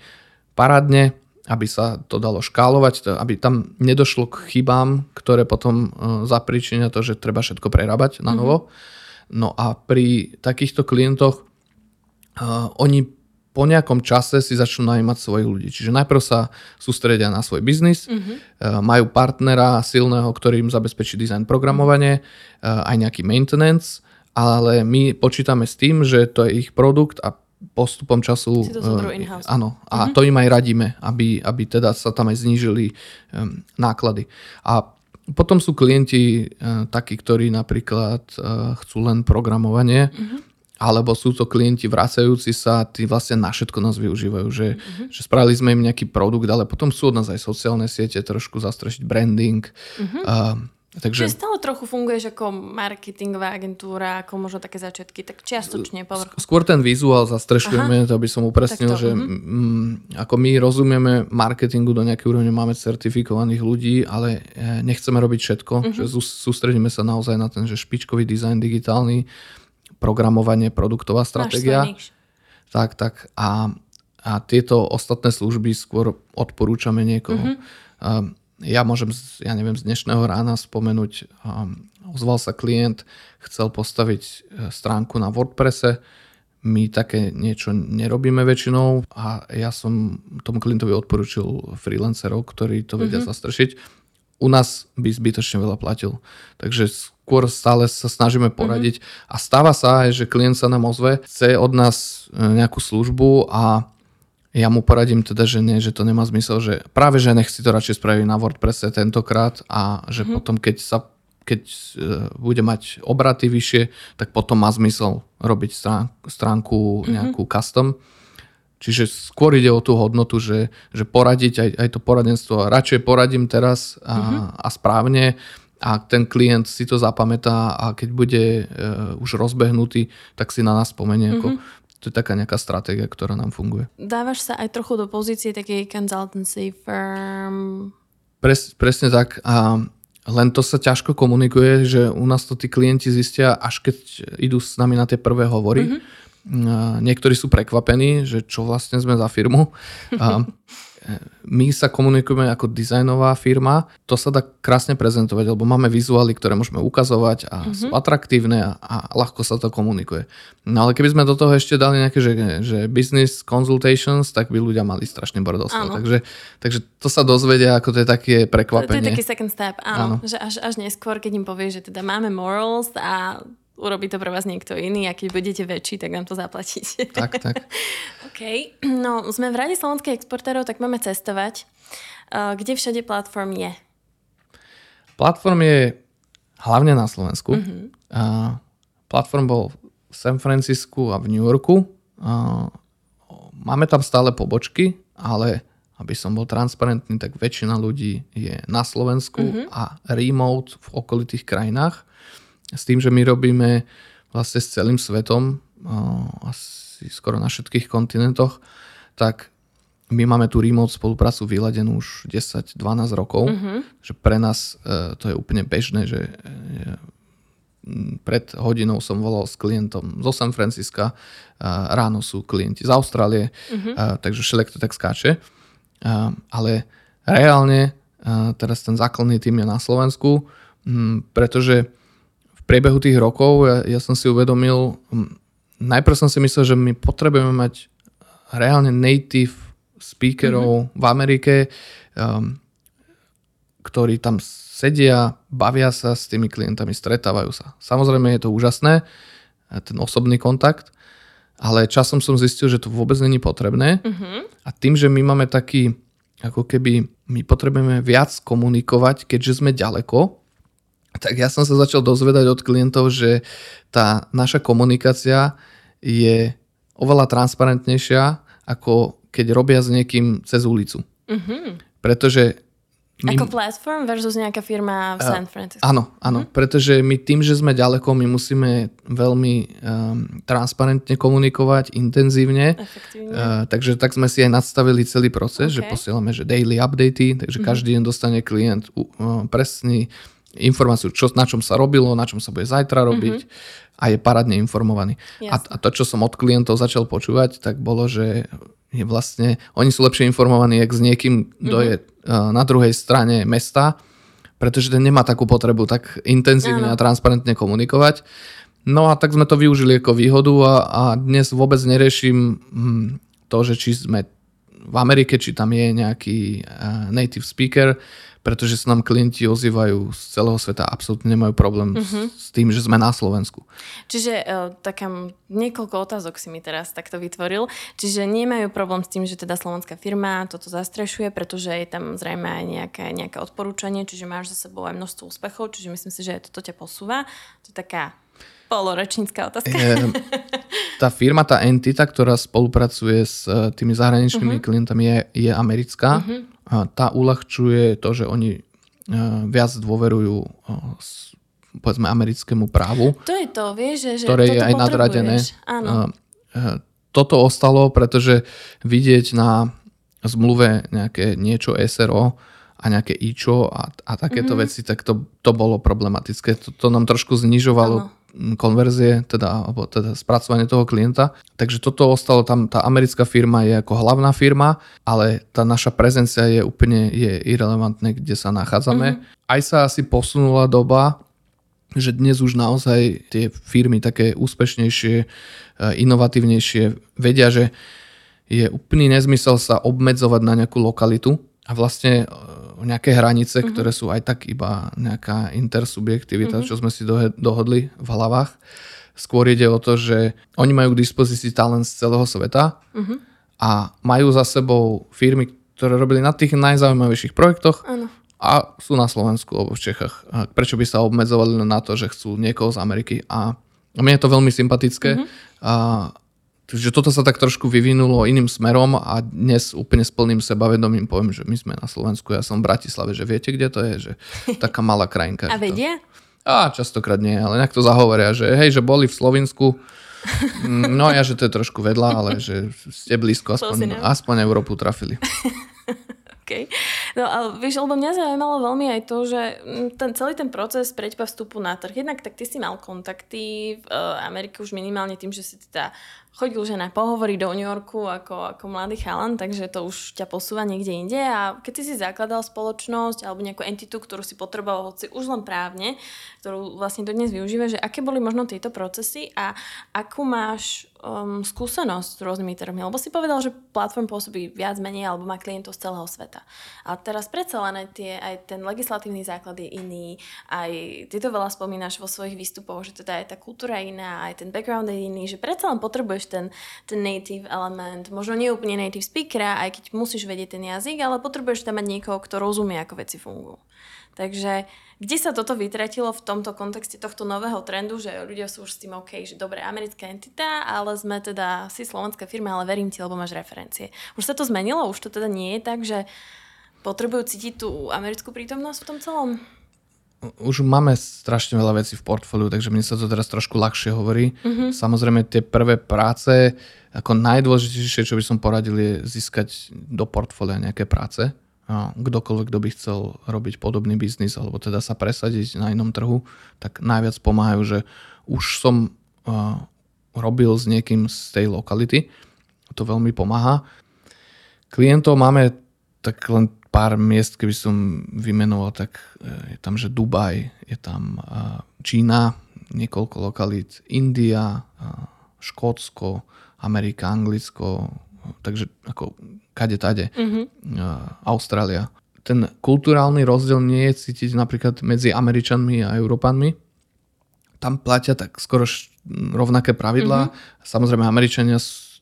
parádne, aby sa to dalo škálovať, aby tam nedošlo k chybám, ktoré potom e, zapričenia to, že treba všetko prerábať na mhm. novo. Mm-hmm. No a pri takýchto klientoch uh, oni po nejakom čase si začnú najímať svojich ľudí. Čiže najprv sa sústredia na svoj biznis, mm-hmm. majú partnera silného, ktorý im zabezpečí dizajn programovanie, eh, aj nejaký maintenance, ale my počítame s tým, že to je ich produkt a postupom času... Si to uh, áno, a mm-hmm. to im aj radíme, aby, aby teda sa tam aj znížili um, náklady. A potom sú klienti uh, takí, ktorí napríklad uh, chcú len programovanie, mm-hmm alebo sú to klienti vracajúci sa, tí vlastne na všetko nás využívajú, že, mm-hmm. že spravili sme im nejaký produkt, ale potom sú od nás aj sociálne siete, trošku zastrešiť branding. Mm-hmm. Uh, takže... Čiže stále trochu funguješ ako marketingová agentúra, ako možno také začiatky, tak čiastočne povrchu. Skôr ten vizuál zastrešujeme, Aha. to by som upresnil, Takto, že mm-hmm. m, ako my rozumieme marketingu do nejakej úrovne, máme certifikovaných ľudí, ale e, nechceme robiť všetko, mm-hmm. že sústredíme sa naozaj na ten že špičkový dizajn digitálny, programovanie, produktová stratégia. Tak, tak. A, a tieto ostatné služby skôr odporúčame niekoho. Mm-hmm. Ja môžem, ja neviem, z dnešného rána spomenúť, ozval sa klient, chcel postaviť e, stránku na WordPresse, my také niečo nerobíme väčšinou a ja som tomu klientovi odporúčil freelancerov, ktorí to vedia mm-hmm. zastršiť. U nás by zbytočne veľa platil. Takže skôr stále sa snažíme poradiť mm-hmm. a stáva sa aj, že klient sa nám ozve, chce od nás e, nejakú službu a ja mu poradím teda, že nie, že to nemá zmysel, že práve že nech si to radšej spraví na WordPresse tentokrát a že mm-hmm. potom keď sa keď e, bude mať obraty vyššie, tak potom má zmysel robiť stránku nejakú mm-hmm. custom. Čiže skôr ide o tú hodnotu, že, že poradiť aj, aj to poradenstvo. Radšej poradím teraz a, mm-hmm. a správne a ten klient si to zapamätá a keď bude uh, už rozbehnutý, tak si na nás spomenie. Mm-hmm. Ako, mhm. To je taká nejaká stratégia, ktorá nám funguje. Dávaš sa aj trochu do pozície takej consultancy firm? Pres, presne tak. A len to sa ťažko komunikuje, že u nás to tí klienti zistia, až keď idú s nami na tie prvé hovory. Mm-hmm. Niektorí sú prekvapení, že čo vlastne sme za firmu. A my sa komunikujeme ako dizajnová firma, to sa dá krásne prezentovať, lebo máme vizuály, ktoré môžeme ukazovať a mm-hmm. sú atraktívne a, a ľahko sa to komunikuje. No ale keby sme do toho ešte dali nejaké, že, že business consultations, tak by ľudia mali strašne bordel takže, takže to sa dozvedia, ako to je také prekvapenie. To, je taký second step, áno. áno. Že až, až neskôr, keď im povie, že teda máme morals a urobí to pre vás niekto iný a keď budete väčší, tak nám to zaplatíte. Tak, tak. OK. No, sme v Rade slovenských exportérov, tak máme cestovať. Kde všade platform je? Platform je hlavne na Slovensku. Uh-huh. Platform bol v San Francisku a v New Yorku. Máme tam stále pobočky, ale aby som bol transparentný, tak väčšina ľudí je na Slovensku uh-huh. a remote v okolitých krajinách. S tým, že my robíme vlastne s celým svetom, asi skoro na všetkých kontinentoch, tak my máme tú remote spoluprácu vyladenú už 10-12 rokov, mm-hmm. že pre nás e, to je úplne bežné, že e, pred hodinou som volal s klientom zo San Francisca, ráno sú klienti z Austrálie, mm-hmm. takže všelijak to tak skáče. Ale reálne teraz ten základný tým je na Slovensku, pretože priebehu tých rokov ja, ja som si uvedomil, najprv som si myslel, že my potrebujeme mať reálne native speakerov mm-hmm. v Amerike, um, ktorí tam sedia, bavia sa s tými klientami, stretávajú sa. Samozrejme je to úžasné, ten osobný kontakt, ale časom som zistil, že to vôbec není potrebné mm-hmm. a tým, že my máme taký, ako keby my potrebujeme viac komunikovať, keďže sme ďaleko, tak ja som sa začal dozvedať od klientov, že tá naša komunikácia je oveľa transparentnejšia, ako keď robia s niekým cez ulicu. Mm-hmm. Pretože my... Ako platform versus nejaká firma v San Francisco. Áno, áno, mm-hmm. pretože my tým, že sme ďaleko, my musíme veľmi um, transparentne komunikovať, intenzívne. Uh, takže tak sme si aj nastavili celý proces, okay. že posielame že daily updaty, takže mm-hmm. každý deň dostane klient uh, presný informáciu, čo, na čom sa robilo, na čom sa bude zajtra robiť mm-hmm. a je paradne informovaný. A, a to, čo som od klientov začal počúvať, tak bolo, že je vlastne, oni sú lepšie informovaní, jak s niekým, kto mm-hmm. je uh, na druhej strane mesta, pretože ten nemá takú potrebu tak intenzívne ano. a transparentne komunikovať. No a tak sme to využili ako výhodu a, a dnes vôbec neriešim hm, to, že či sme v Amerike, či tam je nejaký uh, native speaker, pretože sa nám klienti ozývajú z celého sveta absolútne nemajú problém mm-hmm. s tým, že sme na Slovensku. Čiže uh, niekoľko otázok si mi teraz takto vytvoril. Čiže nemajú problém s tým, že teda slovenská firma toto zastrešuje, pretože je tam zrejme aj nejaké, nejaké odporúčanie, čiže máš za sebou aj množstvo úspechov, čiže myslím si, že toto ťa posúva. To je taká polorečnícká otázka. Je, tá firma, tá entita, ktorá spolupracuje s e, tými zahraničnými uh-huh. klientami je, je americká. Uh-huh tá uľahčuje to, že oni e, viac dôverujú e, povedzme americkému právu. To je to, vieš, že, že ktoré je aj nadradené. Áno. Toto ostalo, pretože vidieť na zmluve nejaké niečo SRO a nejaké IČO a, a takéto mm-hmm. veci, tak to, to bolo problematické. To, to nám trošku znižovalo ano konverzie, teda, alebo teda spracovanie toho klienta. Takže toto ostalo tam, tá americká firma je ako hlavná firma, ale tá naša prezencia je úplne je irrelevantné, kde sa nachádzame. Mm-hmm. Aj sa asi posunula doba, že dnes už naozaj tie firmy také úspešnejšie, e, inovatívnejšie vedia, že je úplný nezmysel sa obmedzovať na nejakú lokalitu a vlastne nejaké hranice, uh-huh. ktoré sú aj tak iba nejaká intersubjektivita, uh-huh. čo sme si dohodli v hlavách. Skôr ide o to, že oni majú k dispozícii talent z celého sveta uh-huh. a majú za sebou firmy, ktoré robili na tých najzaujímavejších projektoch uh-huh. a sú na Slovensku alebo v Čechách. A prečo by sa obmedzovali na to, že chcú niekoho z Ameriky? A mne je to veľmi sympatické. Uh-huh. A Takže toto sa tak trošku vyvinulo iným smerom a dnes úplne s plným sebavedomím poviem, že my sme na Slovensku, ja som v Bratislave, že viete, kde to je, že taká malá krajinka. A vedia? To... A častokrát nie, ale nejak to zahovoria, že hej, že boli v Slovensku, no ja, že to je trošku vedľa, ale že ste blízko, aspoň, aspoň Európu trafili. Okay. No ale vieš, lebo mňa zaujímalo veľmi aj to, že mm, ten, celý ten proces preďba vstupu na trh, jednak tak ty si mal kontakty v uh, Amerike už minimálne tým, že si teda chodil že na pohovory do New Yorku ako, ako mladý chalan, takže to už ťa posúva niekde inde a keď si si zakladal spoločnosť alebo nejakú entitu, ktorú si potreboval hoci už len právne, ktorú vlastne dodnes využíva, že aké boli možno tieto procesy a akú máš um, skúsenosť s rôznymi trhmi, lebo si povedal, že platform pôsobí viac menej alebo má klientov z celého sveta. A teraz predsa len aj, tie, aj ten legislatívny základ je iný, aj ty to veľa spomínaš vo svojich výstupoch, že teda aj tá kultúra je iná, aj ten background je iný, že predsa len potrebuješ ten, ten native element, možno nie úplne native speakera, aj keď musíš vedieť ten jazyk, ale potrebuješ tam mať niekoho, kto rozumie, ako veci fungujú. Takže kde sa toto vytratilo v tomto kontexte tohto nového trendu, že ľudia sú už s tým OK, že dobre, americká entita, ale sme teda si slovenská firma, ale verím ti, lebo máš referencie. Už sa to zmenilo? Už to teda nie je tak, že potrebujú cítiť tú americkú prítomnosť v tom celom? Už máme strašne veľa vecí v portfóliu, takže mne sa to teraz trošku ľahšie hovorí. Mm-hmm. Samozrejme tie prvé práce, ako najdôležitejšie, čo by som poradil, je získať do portfólia nejaké práce. Kdokoľvek, kto by chcel robiť podobný biznis alebo teda sa presadiť na inom trhu, tak najviac pomáhajú, že už som uh, robil s niekým z tej lokality. To veľmi pomáha. Klientov máme tak len pár miest, keby som vymenoval, tak e, je tam, že Dubaj, je tam e, Čína, niekoľko lokalít, India, e, Škótsko, Amerika, Anglicko, takže ako kade tade, mm-hmm. Austrália. Ten kulturálny rozdiel nie je cítiť napríklad medzi Američanmi a Európanmi. Tam platia tak skoro rovnaké pravidlá. Mm-hmm. Samozrejme, Američania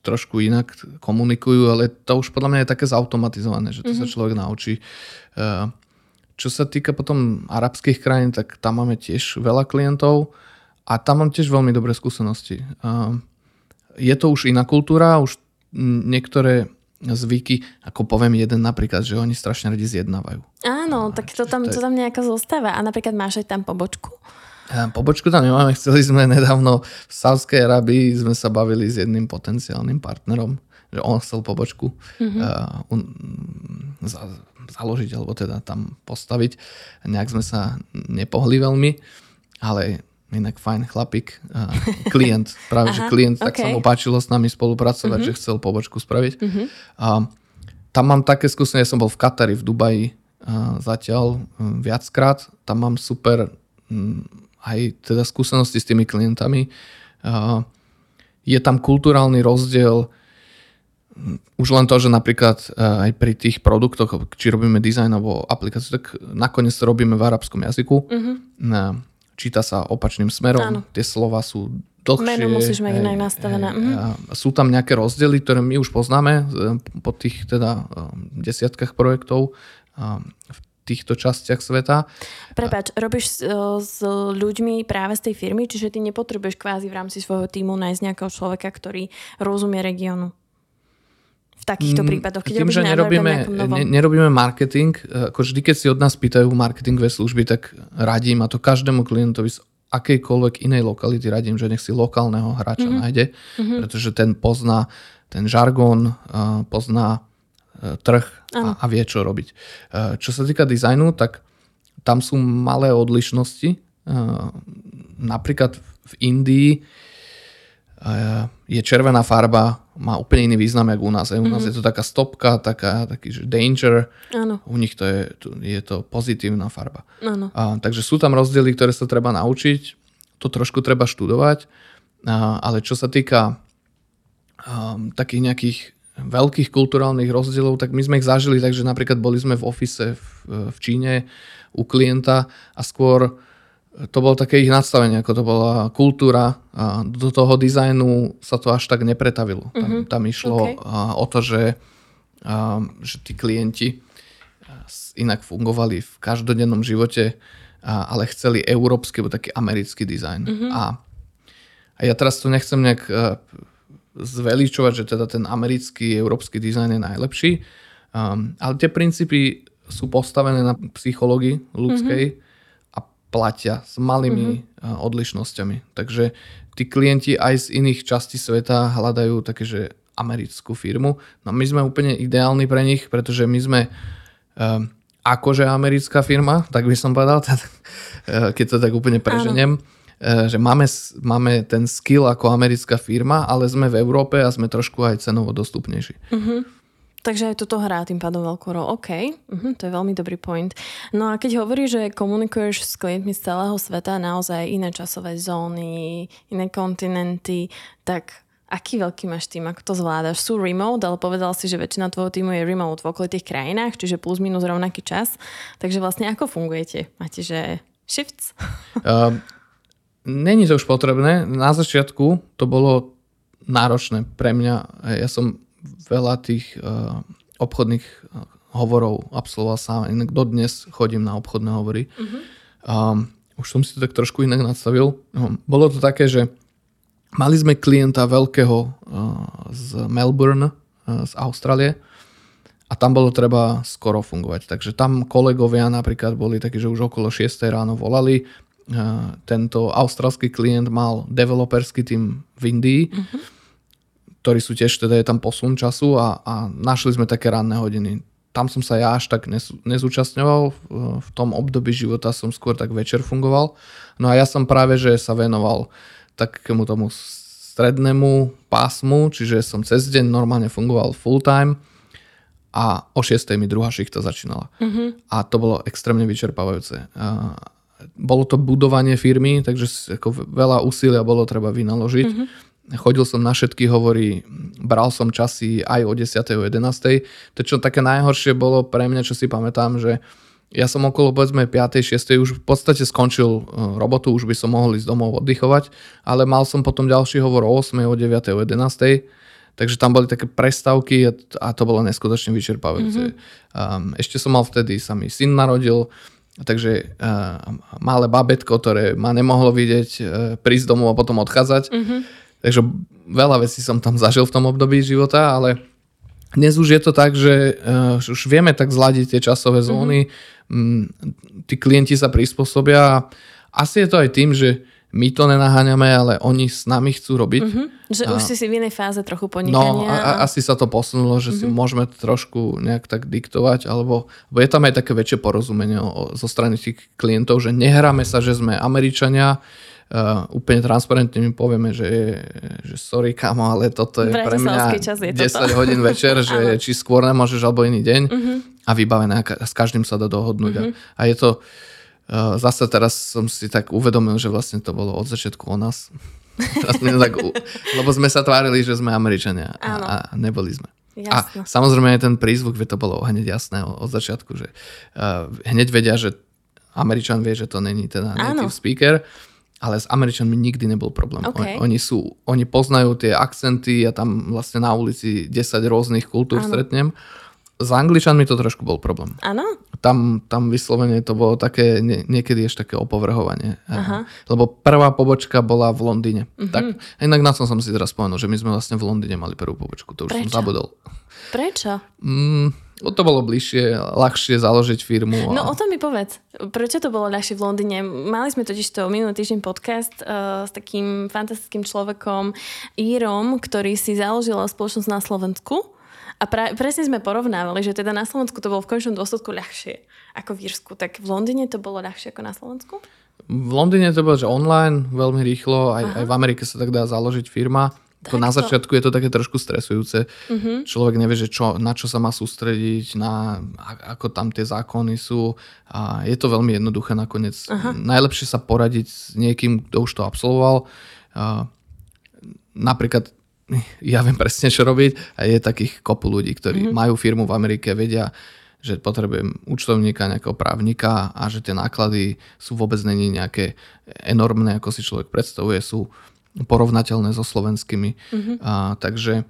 trošku inak komunikujú, ale to už podľa mňa je také zautomatizované, že to mm-hmm. sa mhm. človek naučí. Eh, čo sa týka potom arabských krajín, tak tam máme tiež veľa klientov a tam mám tiež veľmi dobré skúsenosti. Eh, je to už iná kultúra, už niektoré zvyky, ako poviem jeden napríklad, že oni strašne radi zjednávajú. Áno, tak to tam, to tam nejako zostáva. A napríklad máš aj tam pobočku? Pobočku tam nemáme, chceli sme nedávno v Sávskej Arabii, sme sa bavili s jedným potenciálnym partnerom, že on chcel pobočku mm-hmm. uh, un, za, založiť, alebo teda tam postaviť. Nejak sme sa nepohli veľmi, ale inak fajn chlapík, uh, klient, práve Aha, že klient, tak okay. sa mu páčilo s nami spolupracovať, mm-hmm. že chcel pobočku spraviť. Mm-hmm. Uh, tam mám také skúsenosti, ja som bol v Katari, v Dubaji uh, zatiaľ um, viackrát, tam mám super um, aj teda skúsenosti s tými klientami. Je tam kulturálny rozdiel už len to, že napríklad aj pri tých produktoch, či robíme dizajn alebo aplikáciu, tak nakoniec to robíme v arabskom jazyku. Uh-huh. Číta sa opačným smerom, Áno. tie slova sú dlhšie. Meno musíš mať inak nastavené. Uh-huh. Sú tam nejaké rozdiely, ktoré my už poznáme e, po tých teda e, desiatkách projektov v týchto častiach sveta. Prepač, robíš s, e, s ľuďmi práve z tej firmy, čiže ty nepotrebuješ kvázi v rámci svojho týmu nájsť nejakého človeka, ktorý rozumie regiónu? V takýchto mm, prípadoch, keď Tým, že nerobíme, ne, nerobíme marketing, e, ako vždy, keď si od nás pýtajú marketingové služby, tak radím, a to každému klientovi z akejkoľvek inej lokality radím, že nech si lokálneho hráča mm-hmm. nájde, mm-hmm. pretože ten pozná ten žargón, e, pozná trh a, a vie, čo robiť. E, čo sa týka dizajnu, tak tam sú malé odlišnosti. E, napríklad v Indii e, je červená farba, má úplne iný význam, ako u nás. U nás mm-hmm. je to taká stopka, taká, taký že danger. Áno. U nich to je, je to pozitívna farba. Áno. A, takže sú tam rozdiely, ktoré sa treba naučiť. To trošku treba študovať. A, ale čo sa týka um, takých nejakých veľkých kulturálnych rozdielov, tak my sme ich zažili, takže napríklad boli sme v ofise v, v Číne u klienta a skôr to bolo také ich nastavenie, ako to bola kultúra a do toho dizajnu sa to až tak nepretavilo. Tam, mm-hmm. tam išlo okay. o to, že, že tí klienti inak fungovali v každodennom živote, ale chceli európsky alebo taký americký dizajn. Mm-hmm. A, a ja teraz to nechcem nejak zveličovať, že teda ten americký, európsky dizajn je najlepší. Um, ale tie princípy sú postavené na psychológii ľudskej mm-hmm. a platia s malými mm-hmm. odlišnosťami. Takže tí klienti aj z iných častí sveta hľadajú také, že americkú firmu. No my sme úplne ideálni pre nich, pretože my sme um, akože americká firma, tak by som povedal, keď to tak úplne preženiem. Áno že máme, máme ten skill ako americká firma, ale sme v Európe a sme trošku aj cenovo dostupnejší. Uh-huh. Takže aj toto hrá tým pádom veľkú rolu. OK, uh-huh, to je veľmi dobrý point. No a keď hovoríš, že komunikuješ s klientmi z celého sveta, naozaj iné časové zóny, iné kontinenty, tak aký veľký máš tým, ako to zvládaš? Sú remote, ale povedal si, že väčšina tvojho týmu je remote v okolitých krajinách, čiže plus minus rovnaký čas. Takže vlastne ako fungujete? Máte, že shifts? Um, Není to už potrebné. Na začiatku to bolo náročné pre mňa. Ja som veľa tých uh, obchodných uh, hovorov absolvoval sám. Inak dodnes chodím na obchodné hovory. Uh-huh. Um, už som si to tak trošku inak nastavil. Um, bolo to také, že mali sme klienta veľkého uh, z Melbourne, uh, z Austrálie a tam bolo treba skoro fungovať. Takže tam kolegovia napríklad boli takí, že už okolo 6 ráno volali, tento australský klient mal developerský tým v Indii, uh-huh. ktorí sú tiež, teda je tam posun času a, a našli sme také ranné hodiny. Tam som sa ja až tak nezúčastňoval, v tom období života som skôr tak večer fungoval. No a ja som práve, že sa venoval takému tomu strednému pásmu, čiže som cez deň normálne fungoval full time a o 6. mi druhá šichta začínala. Uh-huh. A to bolo extrémne vyčerpávajúce bolo to budovanie firmy, takže ako veľa úsilia bolo treba vynaložiť. Mm-hmm. Chodil som na všetky hovory, bral som časy aj o 10. o 11. To čo také najhoršie bolo pre mňa, čo si pamätám, že ja som okolo povedzme 5. 6. už v podstate skončil e, robotu, už by som mohol ísť domov oddychovať, ale mal som potom ďalší hovor o 8. o 9. o 11. Takže tam boli také prestávky a to bolo neskutočne vyčerpávajúce. Mm-hmm. Um, ešte som mal vtedy, sa mi syn narodil, Takže uh, malé babetko, ktoré ma nemohlo vidieť, uh, prísť domov a potom odchádzať. Mm-hmm. Takže veľa vecí som tam zažil v tom období života, ale dnes už je to tak, že uh, už vieme tak zladiť tie časové zóny, mm-hmm. tí klienti sa prispôsobia. Asi je to aj tým, že my to nenaháňame, ale oni s nami chcú robiť. Uh-huh. Že a, už si si v inej fáze trochu podnikania. No, a, a asi sa to posunulo, že uh-huh. si mhm. môžeme trošku nejak tak diktovať, alebo, alebo je tam aj také väčšie porozumenie o, zo strany tých klientov, že nehráme sa, že sme Američania, Uh, úplne transparentne mi povieme, že, že sorry kamo, ale toto je pre mňa čas je 10 toto. hodín večer, že či skôr nemôžeš alebo iný deň uh-huh. a vybavené a s každým sa dá dohodnúť. Uh-huh. A, a je to, Eh, zase teraz som si tak uvedomil, že vlastne to bolo od začiatku o nás. tak, lebo sme sa tvárili, že sme Američania a, a neboli sme. Jasne. A samozrejme aj ten prízvuk, to bolo hneď jasné od začiatku, že uh, hneď vedia, že Američan vie, že to není teda native Áno. speaker, ale s Američanmi nikdy nebol problém. Okay. Oni, sú, oni poznajú tie akcenty a tam vlastne na ulici 10 rôznych kultúr Áno. stretnem. S Angličanmi to trošku bol problém. Áno? Tam, tam vyslovene to bolo také, nie, niekedy ešte také opovrhovanie. Aha. Lebo prvá pobočka bola v Londýne. Uh-huh. Tak, inak na tom som si teraz spomenul, že my sme vlastne v Londýne mali prvú pobočku. To už Prečo? som zabudol. Prečo? Mm, to bolo bližšie, ľahšie založiť firmu. A... No o tom mi povedz. Prečo to bolo ľahšie v Londýne? Mali sme totiž to minulý týždeň podcast uh, s takým fantastickým človekom Írom, ktorý si založil spoločnosť na Slovensku a pra, presne sme porovnávali, že teda na Slovensku to bolo v končnom dôsledku ľahšie ako v Írsku. Tak v Londýne to bolo ľahšie ako na Slovensku? V Londýne to bolo, že online, veľmi rýchlo, aj, aj v Amerike sa tak dá založiť firma. Tak na začiatku je to také trošku stresujúce. Uh-huh. Človek nevie, že čo, na čo sa má sústrediť, na, ako tam tie zákony sú. A je to veľmi jednoduché nakoniec. Uh-huh. Najlepšie sa poradiť s niekým, kto už to absolvoval. A napríklad ja viem presne, čo robiť a je takých kopu ľudí, ktorí mm-hmm. majú firmu v Amerike, vedia, že potrebujem účtovníka, nejakého právnika a že tie náklady sú vôbec není nejaké enormné, ako si človek predstavuje, sú porovnateľné so slovenskými. Mm-hmm. A, takže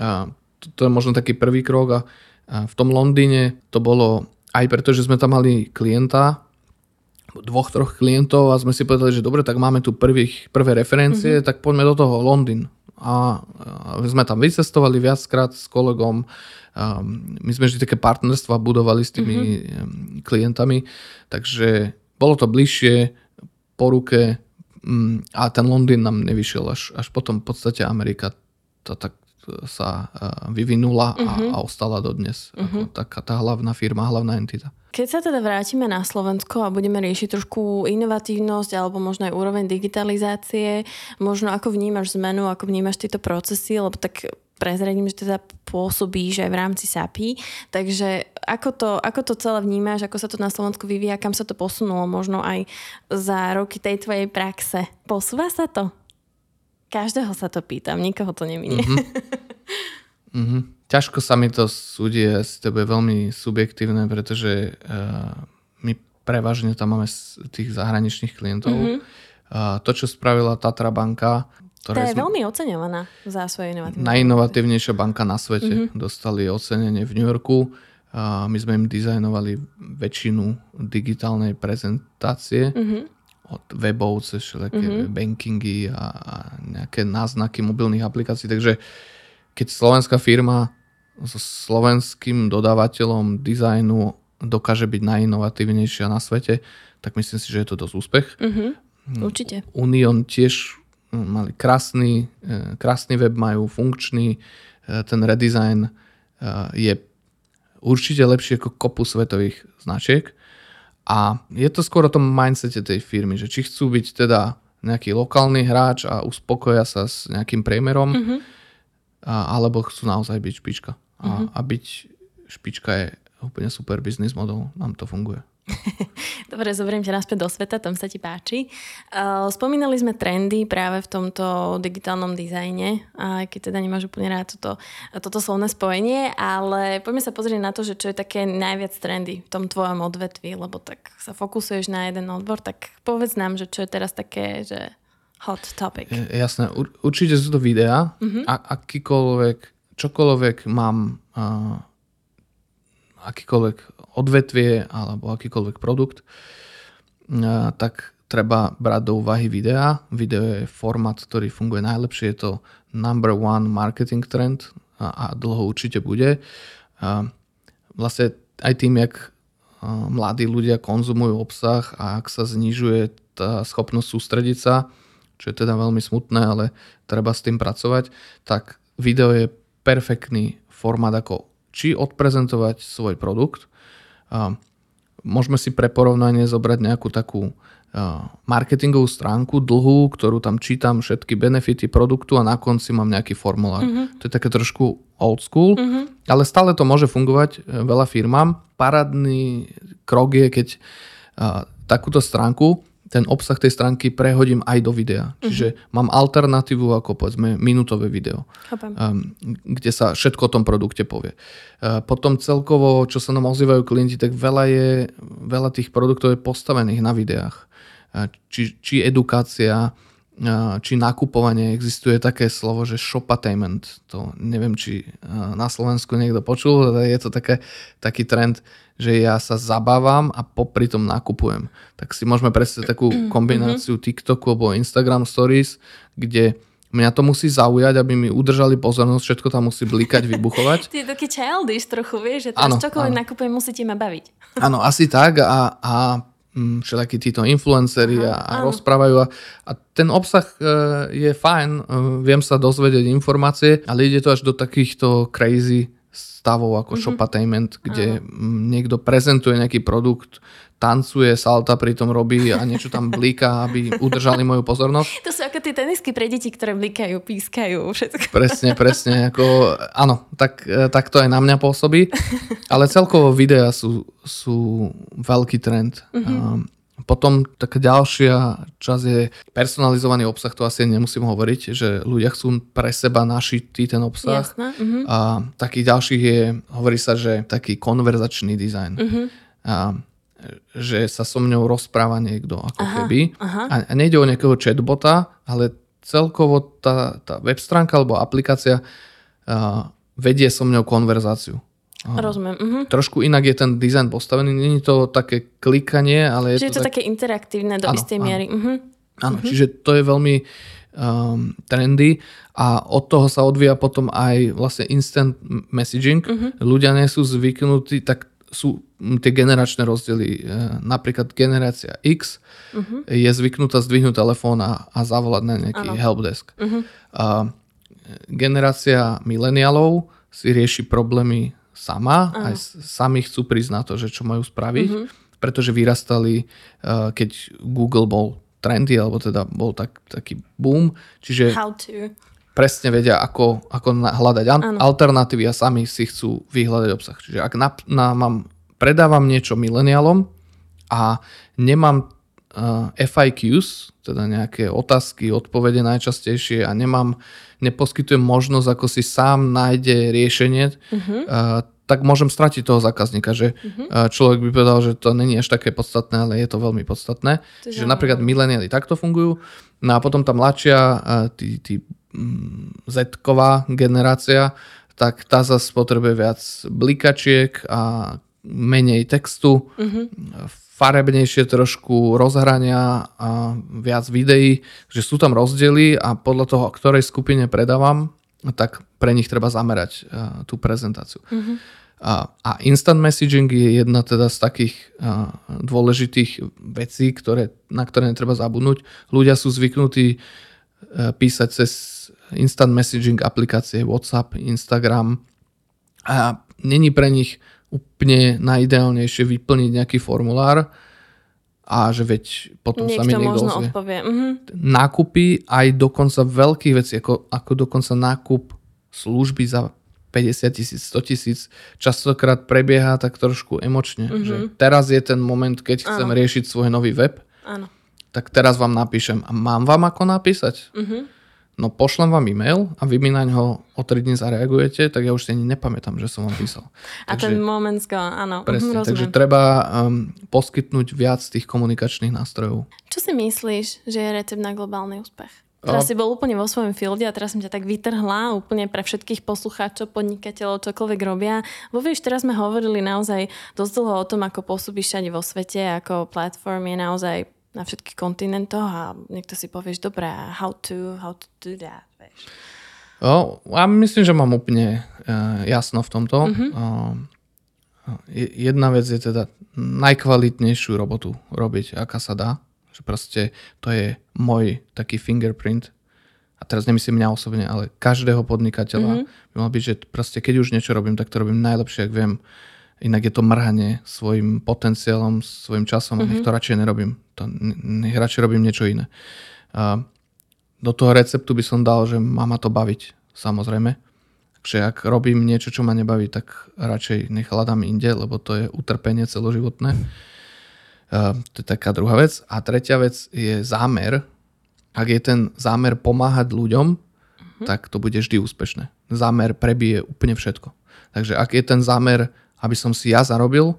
a, to, to je možno taký prvý krok a, a v tom Londýne to bolo aj preto, že sme tam mali klienta, dvoch, troch klientov a sme si povedali, že dobre, tak máme tu prvých, prvé referencie, mm-hmm. tak poďme do toho Londýn a, sme tam vycestovali viackrát s kolegom. A my sme vždy také partnerstva budovali s tými mm-hmm. klientami, takže bolo to bližšie po ruke mm, a ten Londýn nám nevyšiel až, až potom v podstate Amerika to tak sa vyvinula uh-huh. a, mhm. a ostala dodnes. Ako mhm. taká tá hlavná firma, hlavná entita. Keď sa teda vrátime na Slovensko a budeme riešiť trošku inovatívnosť alebo možno aj úroveň digitalizácie, možno ako vnímaš zmenu, ako vnímaš tieto procesy, lebo tak prezradím, že teda pôsobíš aj v rámci SAPI. Takže ako to, ako to celé vnímaš, ako sa to na Slovensku vyvíja, kam sa to posunulo možno aj za roky tej tvojej praxe? Posúva sa to? Každého sa to pýtam, nikoho to neminie. Mm-hmm. mm-hmm. Ťažko sa mi to súdi, asi to bude veľmi subjektívne, pretože uh, my prevažne tam máme tých zahraničných klientov. Mm-hmm. Uh, to, čo spravila Tatra banka, ktorá je sme... veľmi oceňovaná za svoje inovatívne. Najinovatívnejšia banka na svete. Mm-hmm. Dostali ocenenie v New Yorku. Uh, my sme im dizajnovali väčšinu digitálnej prezentácie. Mm-hmm od webov cez všelijaké mm-hmm. bankingy a, a nejaké náznaky mobilných aplikácií. Takže keď slovenská firma so slovenským dodávateľom dizajnu dokáže byť najinovatívnejšia na svete, tak myslím si, že je to dosť úspech. Mm-hmm. Určite. Union tiež hm, mali krásny, e, krásny web, majú funkčný, e, ten redesign e, je určite lepší ako kopu svetových značiek. A je to skôr o tom mindsete tej firmy, že či chcú byť teda nejaký lokálny hráč a uspokoja sa s nejakým priemerom, mm-hmm. Alebo chcú naozaj byť špička. A, mm-hmm. a byť špička je úplne super business model, nám to funguje. Dobre, zoberiem ťa naspäť do sveta, tam sa ti páči. Spomínali sme trendy práve v tomto digitálnom dizajne, aj keď teda nemáš úplne rád toto, toto slovné spojenie, ale poďme sa pozrieť na to, že čo je také najviac trendy v tom tvojom odvetvi, lebo tak sa fokusuješ na jeden odbor, tak povedz nám, že čo je teraz také, že hot topic. Jasné, určite sú to videá, uh-huh. a akýkoľvek, čokoľvek mám uh, akýkoľvek odvetvie alebo akýkoľvek produkt, tak treba brať do úvahy videa. Video je format, ktorý funguje najlepšie, je to number one marketing trend a, a dlho určite bude. A vlastne aj tým, jak mladí ľudia konzumujú obsah a ak sa znižuje tá schopnosť sústrediť sa, čo je teda veľmi smutné, ale treba s tým pracovať, tak video je perfektný formát, ako či odprezentovať svoj produkt. Môžeme si pre porovnanie zobrať nejakú takú marketingovú stránku dlhú, ktorú tam čítam všetky benefity produktu a na konci mám nejaký formulár. Uh-huh. To je také trošku old school, uh-huh. ale stále to môže fungovať e, veľa firmám. Parádny krok je, keď takúto stránku ten obsah tej stránky prehodím aj do videa. Uh-huh. Čiže mám alternatívu ako povedzme minútové video, um, kde sa všetko o tom produkte povie. Uh, potom celkovo, čo sa nám ozývajú klienti, tak veľa, je, veľa tých produktov je postavených na videách. Uh, či, či edukácia, či nakupovanie, existuje také slovo, že shopatainment. To neviem, či na Slovensku niekto počul, ale je to také, taký trend, že ja sa zabávam a popri tom nakupujem. Tak si môžeme predstaviť takú mhm. kombináciu TikToku alebo Instagram Stories, kde mňa to musí zaujať, aby mi udržali pozornosť, všetko tam musí blikať, vybuchovať. Ty je taký childish trochu, vieš, že teraz čokoľvek nakupujem, musíte ma baviť. Áno, asi tak a, a mm, všelakí títo influenceri a, a rozprávajú a, a ten obsah e, je fajn, e, viem sa dozvedieť informácie, ale ide to až do takýchto crazy stavov ako mm-hmm. shopatainment, kde Aha. niekto prezentuje nejaký produkt, tancuje, salta pritom robí a niečo tam blíka, aby udržali moju pozornosť. To sú ako tie tenisky pre deti, ktoré blikajú, pískajú, všetko. Presne, presne. Ako, áno, tak, tak to aj na mňa pôsobí. Ale celkovo videá sú, sú veľký trend. Mm-hmm. Potom taká ďalšia časť je personalizovaný obsah, to asi nemusím hovoriť, že ľudia chcú pre seba našitý ten obsah. Jasné. Uh-huh. A takých ďalších je, hovorí sa, že taký konverzačný dizajn. Uh-huh. A, že sa so mňou rozpráva niekto ako aha, keby. Aha. A, a nejde o nejakého chatbota, ale celkovo tá, tá web stránka alebo aplikácia a, vedie so mňou konverzáciu. Rozumiem. Uh-huh. Trošku inak je ten dizajn postavený. Není to také klikanie, ale je, čiže to, je to tak... také interaktívne do áno, istej áno. miery. Uh-huh. Áno, uh-huh. čiže to je veľmi um, trendy a od toho sa odvíja potom aj vlastne instant messaging. Uh-huh. Ľudia nie sú zvyknutí, tak sú tie generačné rozdiely. E, napríklad generácia X uh-huh. je zvyknutá zdvihnúť telefón a, a zavolať na nejaký ano. helpdesk. Uh-huh. A generácia mileniálov si rieši problémy sama, uh-huh. aj sami chcú prísť na to, že čo majú spraviť, uh-huh. pretože vyrastali, e, keď Google bol trendy, alebo teda bol tak, taký boom. Čiže How to. Presne vedia, ako, ako hľadať an- alternatívy a sami si chcú vyhľadať obsah. Čiže ak na, na, mám, predávam niečo mileniálom a nemám uh, FIQs, teda nejaké otázky, odpovede najčastejšie a nemám, neposkytujem možnosť, ako si sám nájde riešenie, uh-huh. uh, tak môžem stratiť toho zákazníka, že uh-huh. človek by povedal, že to není až také podstatné, ale je to veľmi podstatné. Čiže napríklad mileniáli takto fungujú, no a potom tá mladšia, tí, tí mm, Z-ková generácia, tak tá zase potrebuje viac blikačiek a menej textu, uh-huh. farebnejšie trošku rozhrania a viac videí, že sú tam rozdiely a podľa toho, ktorej skupine predávam, tak pre nich treba zamerať uh, tú prezentáciu. Uh-huh. A, a instant messaging je jedna teda z takých uh, dôležitých vecí, ktoré, na ktoré netreba zabudnúť. Ľudia sú zvyknutí uh, písať cez instant messaging aplikácie WhatsApp, Instagram a není pre nich úplne najideálnejšie vyplniť nejaký formulár, a že veď potom niekto sa mi niekto možno ozvie. odpovie. Mhm. Nákupy aj dokonca veľkých vecí, ako, ako dokonca nákup služby za 50 tisíc, 100 tisíc, častokrát prebieha tak trošku emočne. Mm-hmm. Že teraz je ten moment, keď chcem Áno. riešiť svoj nový web, Áno. tak teraz vám napíšem. A mám vám ako napísať? Mm-hmm no pošlem vám e-mail a vy mi na ňo o 3 dní zareagujete, tak ja už si ani nepamätám, že som vám písal. A takže, ten moment, áno. Presne, rozumiem. takže treba um, poskytnúť viac tých komunikačných nástrojov. Čo si myslíš, že je recept na globálny úspech? Teraz a... si bol úplne vo svojom fielde a teraz som ťa tak vytrhla úplne pre všetkých poslucháčov, podnikateľov, čokoľvek robia. Vo vieš, teraz sme hovorili naozaj dosť dlho o tom, ako pôsobíš všade vo svete, ako platform je naozaj na všetkých kontinentoch a niekto si povieš, dobre, how to, how to do that, vieš. O, ja myslím, že mám úplne uh, jasno v tomto. Mm-hmm. Uh, jedna vec je teda najkvalitnejšiu robotu robiť, aká sa dá. Že proste to je môj taký fingerprint. A teraz nemyslím mňa osobne, ale každého podnikateľa mm-hmm. by mal byť, že proste keď už niečo robím, tak to robím najlepšie, ak viem. Inak je to mrhanie svojim potenciálom, svojim časom mm-hmm. nech to radšej nerobím. To, nech radšej robím niečo iné. A do toho receptu by som dal, že má ma to baviť, samozrejme. Takže ak robím niečo, čo ma nebaví, tak radšej nech hľadám inde, lebo to je utrpenie celoživotné. A to je taká druhá vec. A tretia vec je zámer. Ak je ten zámer pomáhať ľuďom, mm-hmm. tak to bude vždy úspešné. Zámer prebije úplne všetko. Takže ak je ten zámer aby som si ja zarobil,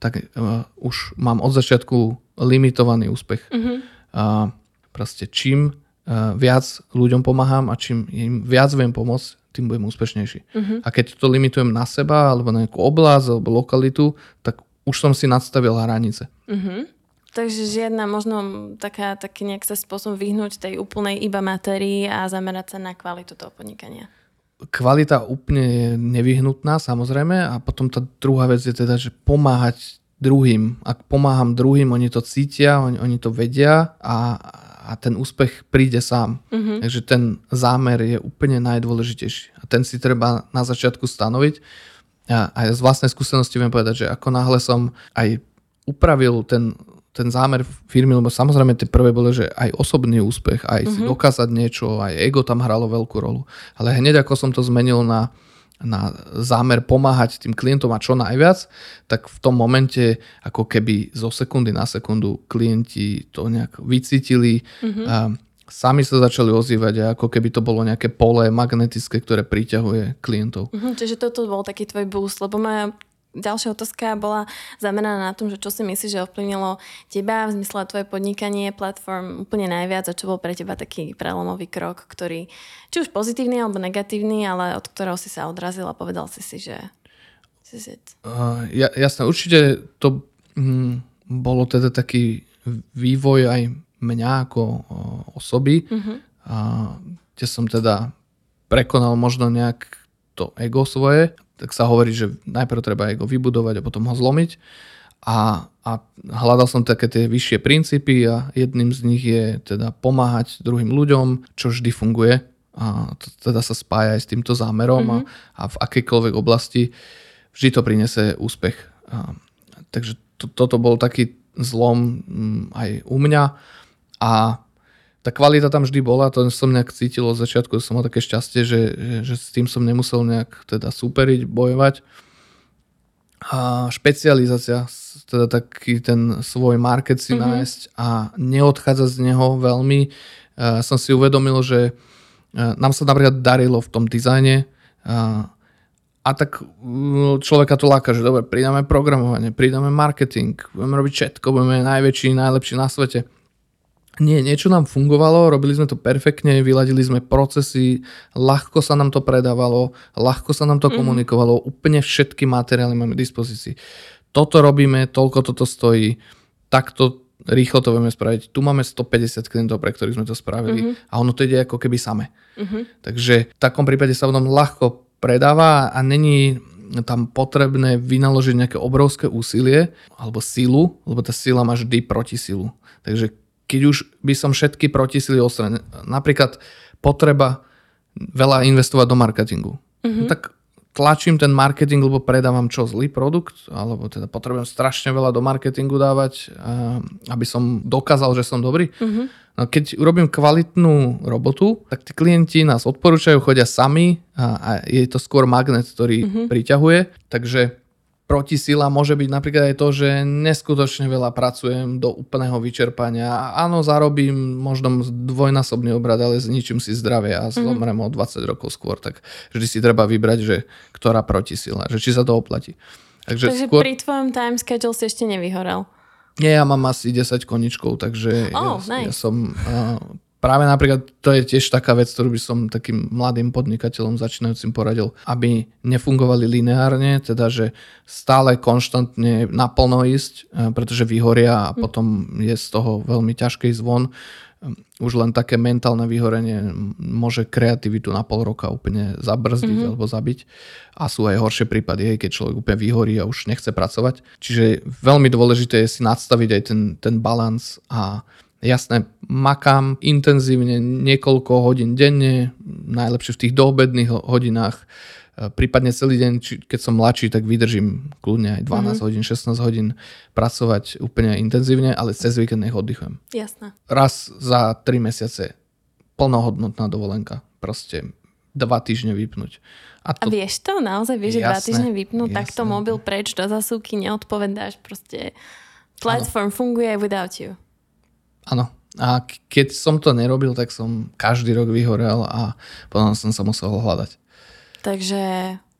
tak uh, už mám od začiatku limitovaný úspech. Uh-huh. Uh, proste čím uh, viac ľuďom pomáham a čím im viac viem pomôcť, tým budem úspešnejší. Uh-huh. A keď to limitujem na seba, alebo na nejakú oblasť, alebo lokalitu, tak už som si nadstavil hranice. Uh-huh. Takže žiadna možno taká, taký nejak sa spôsob vyhnúť tej úplnej iba matérii a zamerať sa na kvalitu toho podnikania kvalita úplne je nevyhnutná samozrejme a potom tá druhá vec je teda, že pomáhať druhým. Ak pomáham druhým, oni to cítia, oni, oni to vedia a, a ten úspech príde sám. Mm-hmm. Takže ten zámer je úplne najdôležitejší. A ten si treba na začiatku stanoviť. A, a z vlastnej skúsenosti viem povedať, že ako náhle som aj upravil ten ten zámer firmy, lebo samozrejme tie prvé boli, že aj osobný úspech, aj mm-hmm. si mhm. dokázať niečo, aj ego tam hralo veľkú rolu. Ale hneď ako som to zmenil na, na zámer pomáhať tým klientom a čo najviac, tak v tom momente ako keby zo sekundy na sekundu klienti to nejak vycítili, mm-hmm. a sami sa začali ozývať a ako keby to bolo nejaké pole magnetické, ktoré priťahuje klientov. Mm-hmm, čiže toto bol taký tvoj boost, lebo moja Ďalšia otázka bola zameraná na tom, že čo si myslíš, že ovplyvnilo teba v zmysle tvoje podnikanie, platform úplne najviac a čo bol pre teba taký prelomový krok, ktorý či už pozitívny alebo negatívny, ale od ktorého si sa odrazil a povedal si si, že Uh, ja, jasné, určite to hm, bolo teda taký vývoj aj mňa ako uh, osoby. Uh-huh. kde som teda prekonal možno nejak to ego svoje, tak sa hovorí, že najprv treba ego vybudovať a potom ho zlomiť. A, a hľadal som také tie vyššie princípy a jedným z nich je teda pomáhať druhým ľuďom, čo vždy funguje. A to teda sa spája aj s týmto zámerom mm-hmm. a, a v akejkoľvek oblasti vždy to prinese úspech. A, takže to, toto bol taký zlom mm, aj u mňa a tá kvalita tam vždy bola, to som nejak cítil od začiatku, som mal také šťastie, že, že, že s tým som nemusel nejak teda superiť, bojovať. A špecializácia, teda taký ten svoj market si mm-hmm. nájsť a neodchádzať z neho veľmi. Uh, som si uvedomil, že uh, nám sa napríklad darilo v tom dizajne uh, a tak mm, človeka to láka, že dobre, pridáme programovanie, pridáme marketing, budeme robiť všetko, budeme najväčší, najlepší na svete. Nie, niečo nám fungovalo, robili sme to perfektne, vyladili sme procesy, ľahko sa nám to predávalo, ľahko sa nám to mm-hmm. komunikovalo, úplne všetky materiály máme v dispozícii. Toto robíme, toľko toto stojí, takto rýchlo to vieme spraviť. Tu máme 150 klientov, pre ktorých sme to spravili mm-hmm. a ono to ide ako keby same. Mm-hmm. Takže v takom prípade sa v tom ľahko predáva a není tam potrebné vynaložiť nejaké obrovské úsilie alebo silu, lebo tá sila má vždy proti silu. Takže keď už by som všetky protisily odstranil, napríklad potreba veľa investovať do marketingu, mm-hmm. no tak tlačím ten marketing, lebo predávam čo, zlý produkt, alebo teda potrebujem strašne veľa do marketingu dávať, aby som dokázal, že som dobrý. Mm-hmm. No keď urobím kvalitnú robotu, tak tí klienti nás odporúčajú, chodia sami a, a je to skôr magnet, ktorý mm-hmm. priťahuje. Takže protisila môže byť napríklad aj to, že neskutočne veľa pracujem do úplného vyčerpania. Áno, zarobím možno dvojnásobný obrad, ale zničím si zdravie a mhm. zomrem mm-hmm. o 20 rokov skôr. Tak vždy si treba vybrať, že ktorá protisila, že či sa to oplatí. Takže, takže skôr... pri tvojom time schedule si ešte nevyhorel. Nie, ja mám asi 10 koničkov, takže oh, ja, nice. ja som... Uh, práve napríklad to je tiež taká vec, ktorú by som takým mladým podnikateľom začínajúcim poradil, aby nefungovali lineárne, teda že stále konštantne naplno ísť, pretože vyhoria a hm. potom je z toho veľmi ťažký zvon. Už len také mentálne vyhorenie môže kreativitu na pol roka úplne zabrzdiť mm-hmm. alebo zabiť. A sú aj horšie prípady, hej, keď človek úplne vyhorí a už nechce pracovať. Čiže veľmi dôležité je si nadstaviť aj ten, ten balans a Jasné, makám intenzívne niekoľko hodín denne, najlepšie v tých doobedných hodinách, e, prípadne celý deň, či, keď som mladší, tak vydržím kľudne aj 12 mm-hmm. hodín, 16 hodín pracovať úplne intenzívne, ale cez víkend nech oddychujem. Jasné. Raz za 3 mesiace plnohodnotná dovolenka. Proste dva týždne vypnúť. A, to... a vieš to? Naozaj vieš, že dva týždne vypnúť? Jasné. Takto mobil preč do zasúky neodpovedáš. Proste platform ano. funguje without you. Áno. A keď som to nerobil, tak som každý rok vyhorel a potom som sa musel hľadať. Takže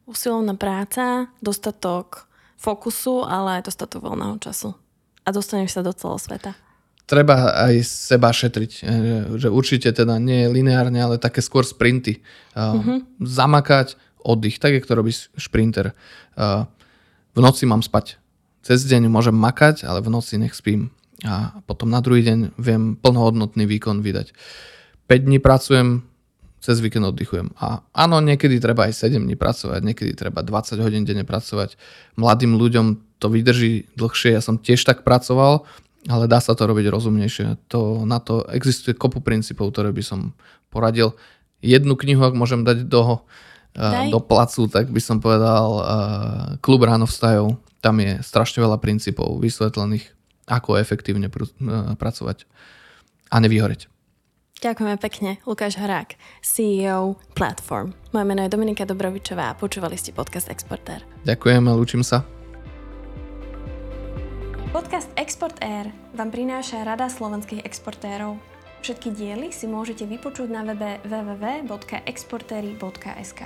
usilovná práca, dostatok fokusu, ale aj dostatok voľného času. A dostaneš sa do celého sveta. Treba aj seba šetriť. E, že určite teda nie lineárne, ale také skôr sprinty. Uh-huh. Zamakať, oddych, tak je to robí šprinter. V noci mám spať. Cez deň môžem makať, ale v noci nech spím a potom na druhý deň viem plnohodnotný výkon vydať. 5 dní pracujem, cez víkend oddychujem. A áno, niekedy treba aj 7 dní pracovať, niekedy treba 20 hodín denne pracovať. Mladým ľuďom to vydrží dlhšie, ja som tiež tak pracoval, ale dá sa to robiť rozumnejšie. To, na to existuje kopu princípov, ktoré by som poradil. Jednu knihu, ak môžem dať do, uh, do placu, tak by som povedal uh, Klub ráno vstajov. Tam je strašne veľa princípov vysvetlených ako efektívne pr- e, pracovať a nevyhoreť. Ďakujeme pekne, Lukáš Horák, CEO Platform. Moje meno je Dominika Dobrovičová a počúvali ste podcast Exportér. Ďakujem a lúčim sa. Podcast Export Air vám prináša Rada slovenských exportérov. Všetky diely si môžete vypočuť na webe www.exportery.sk.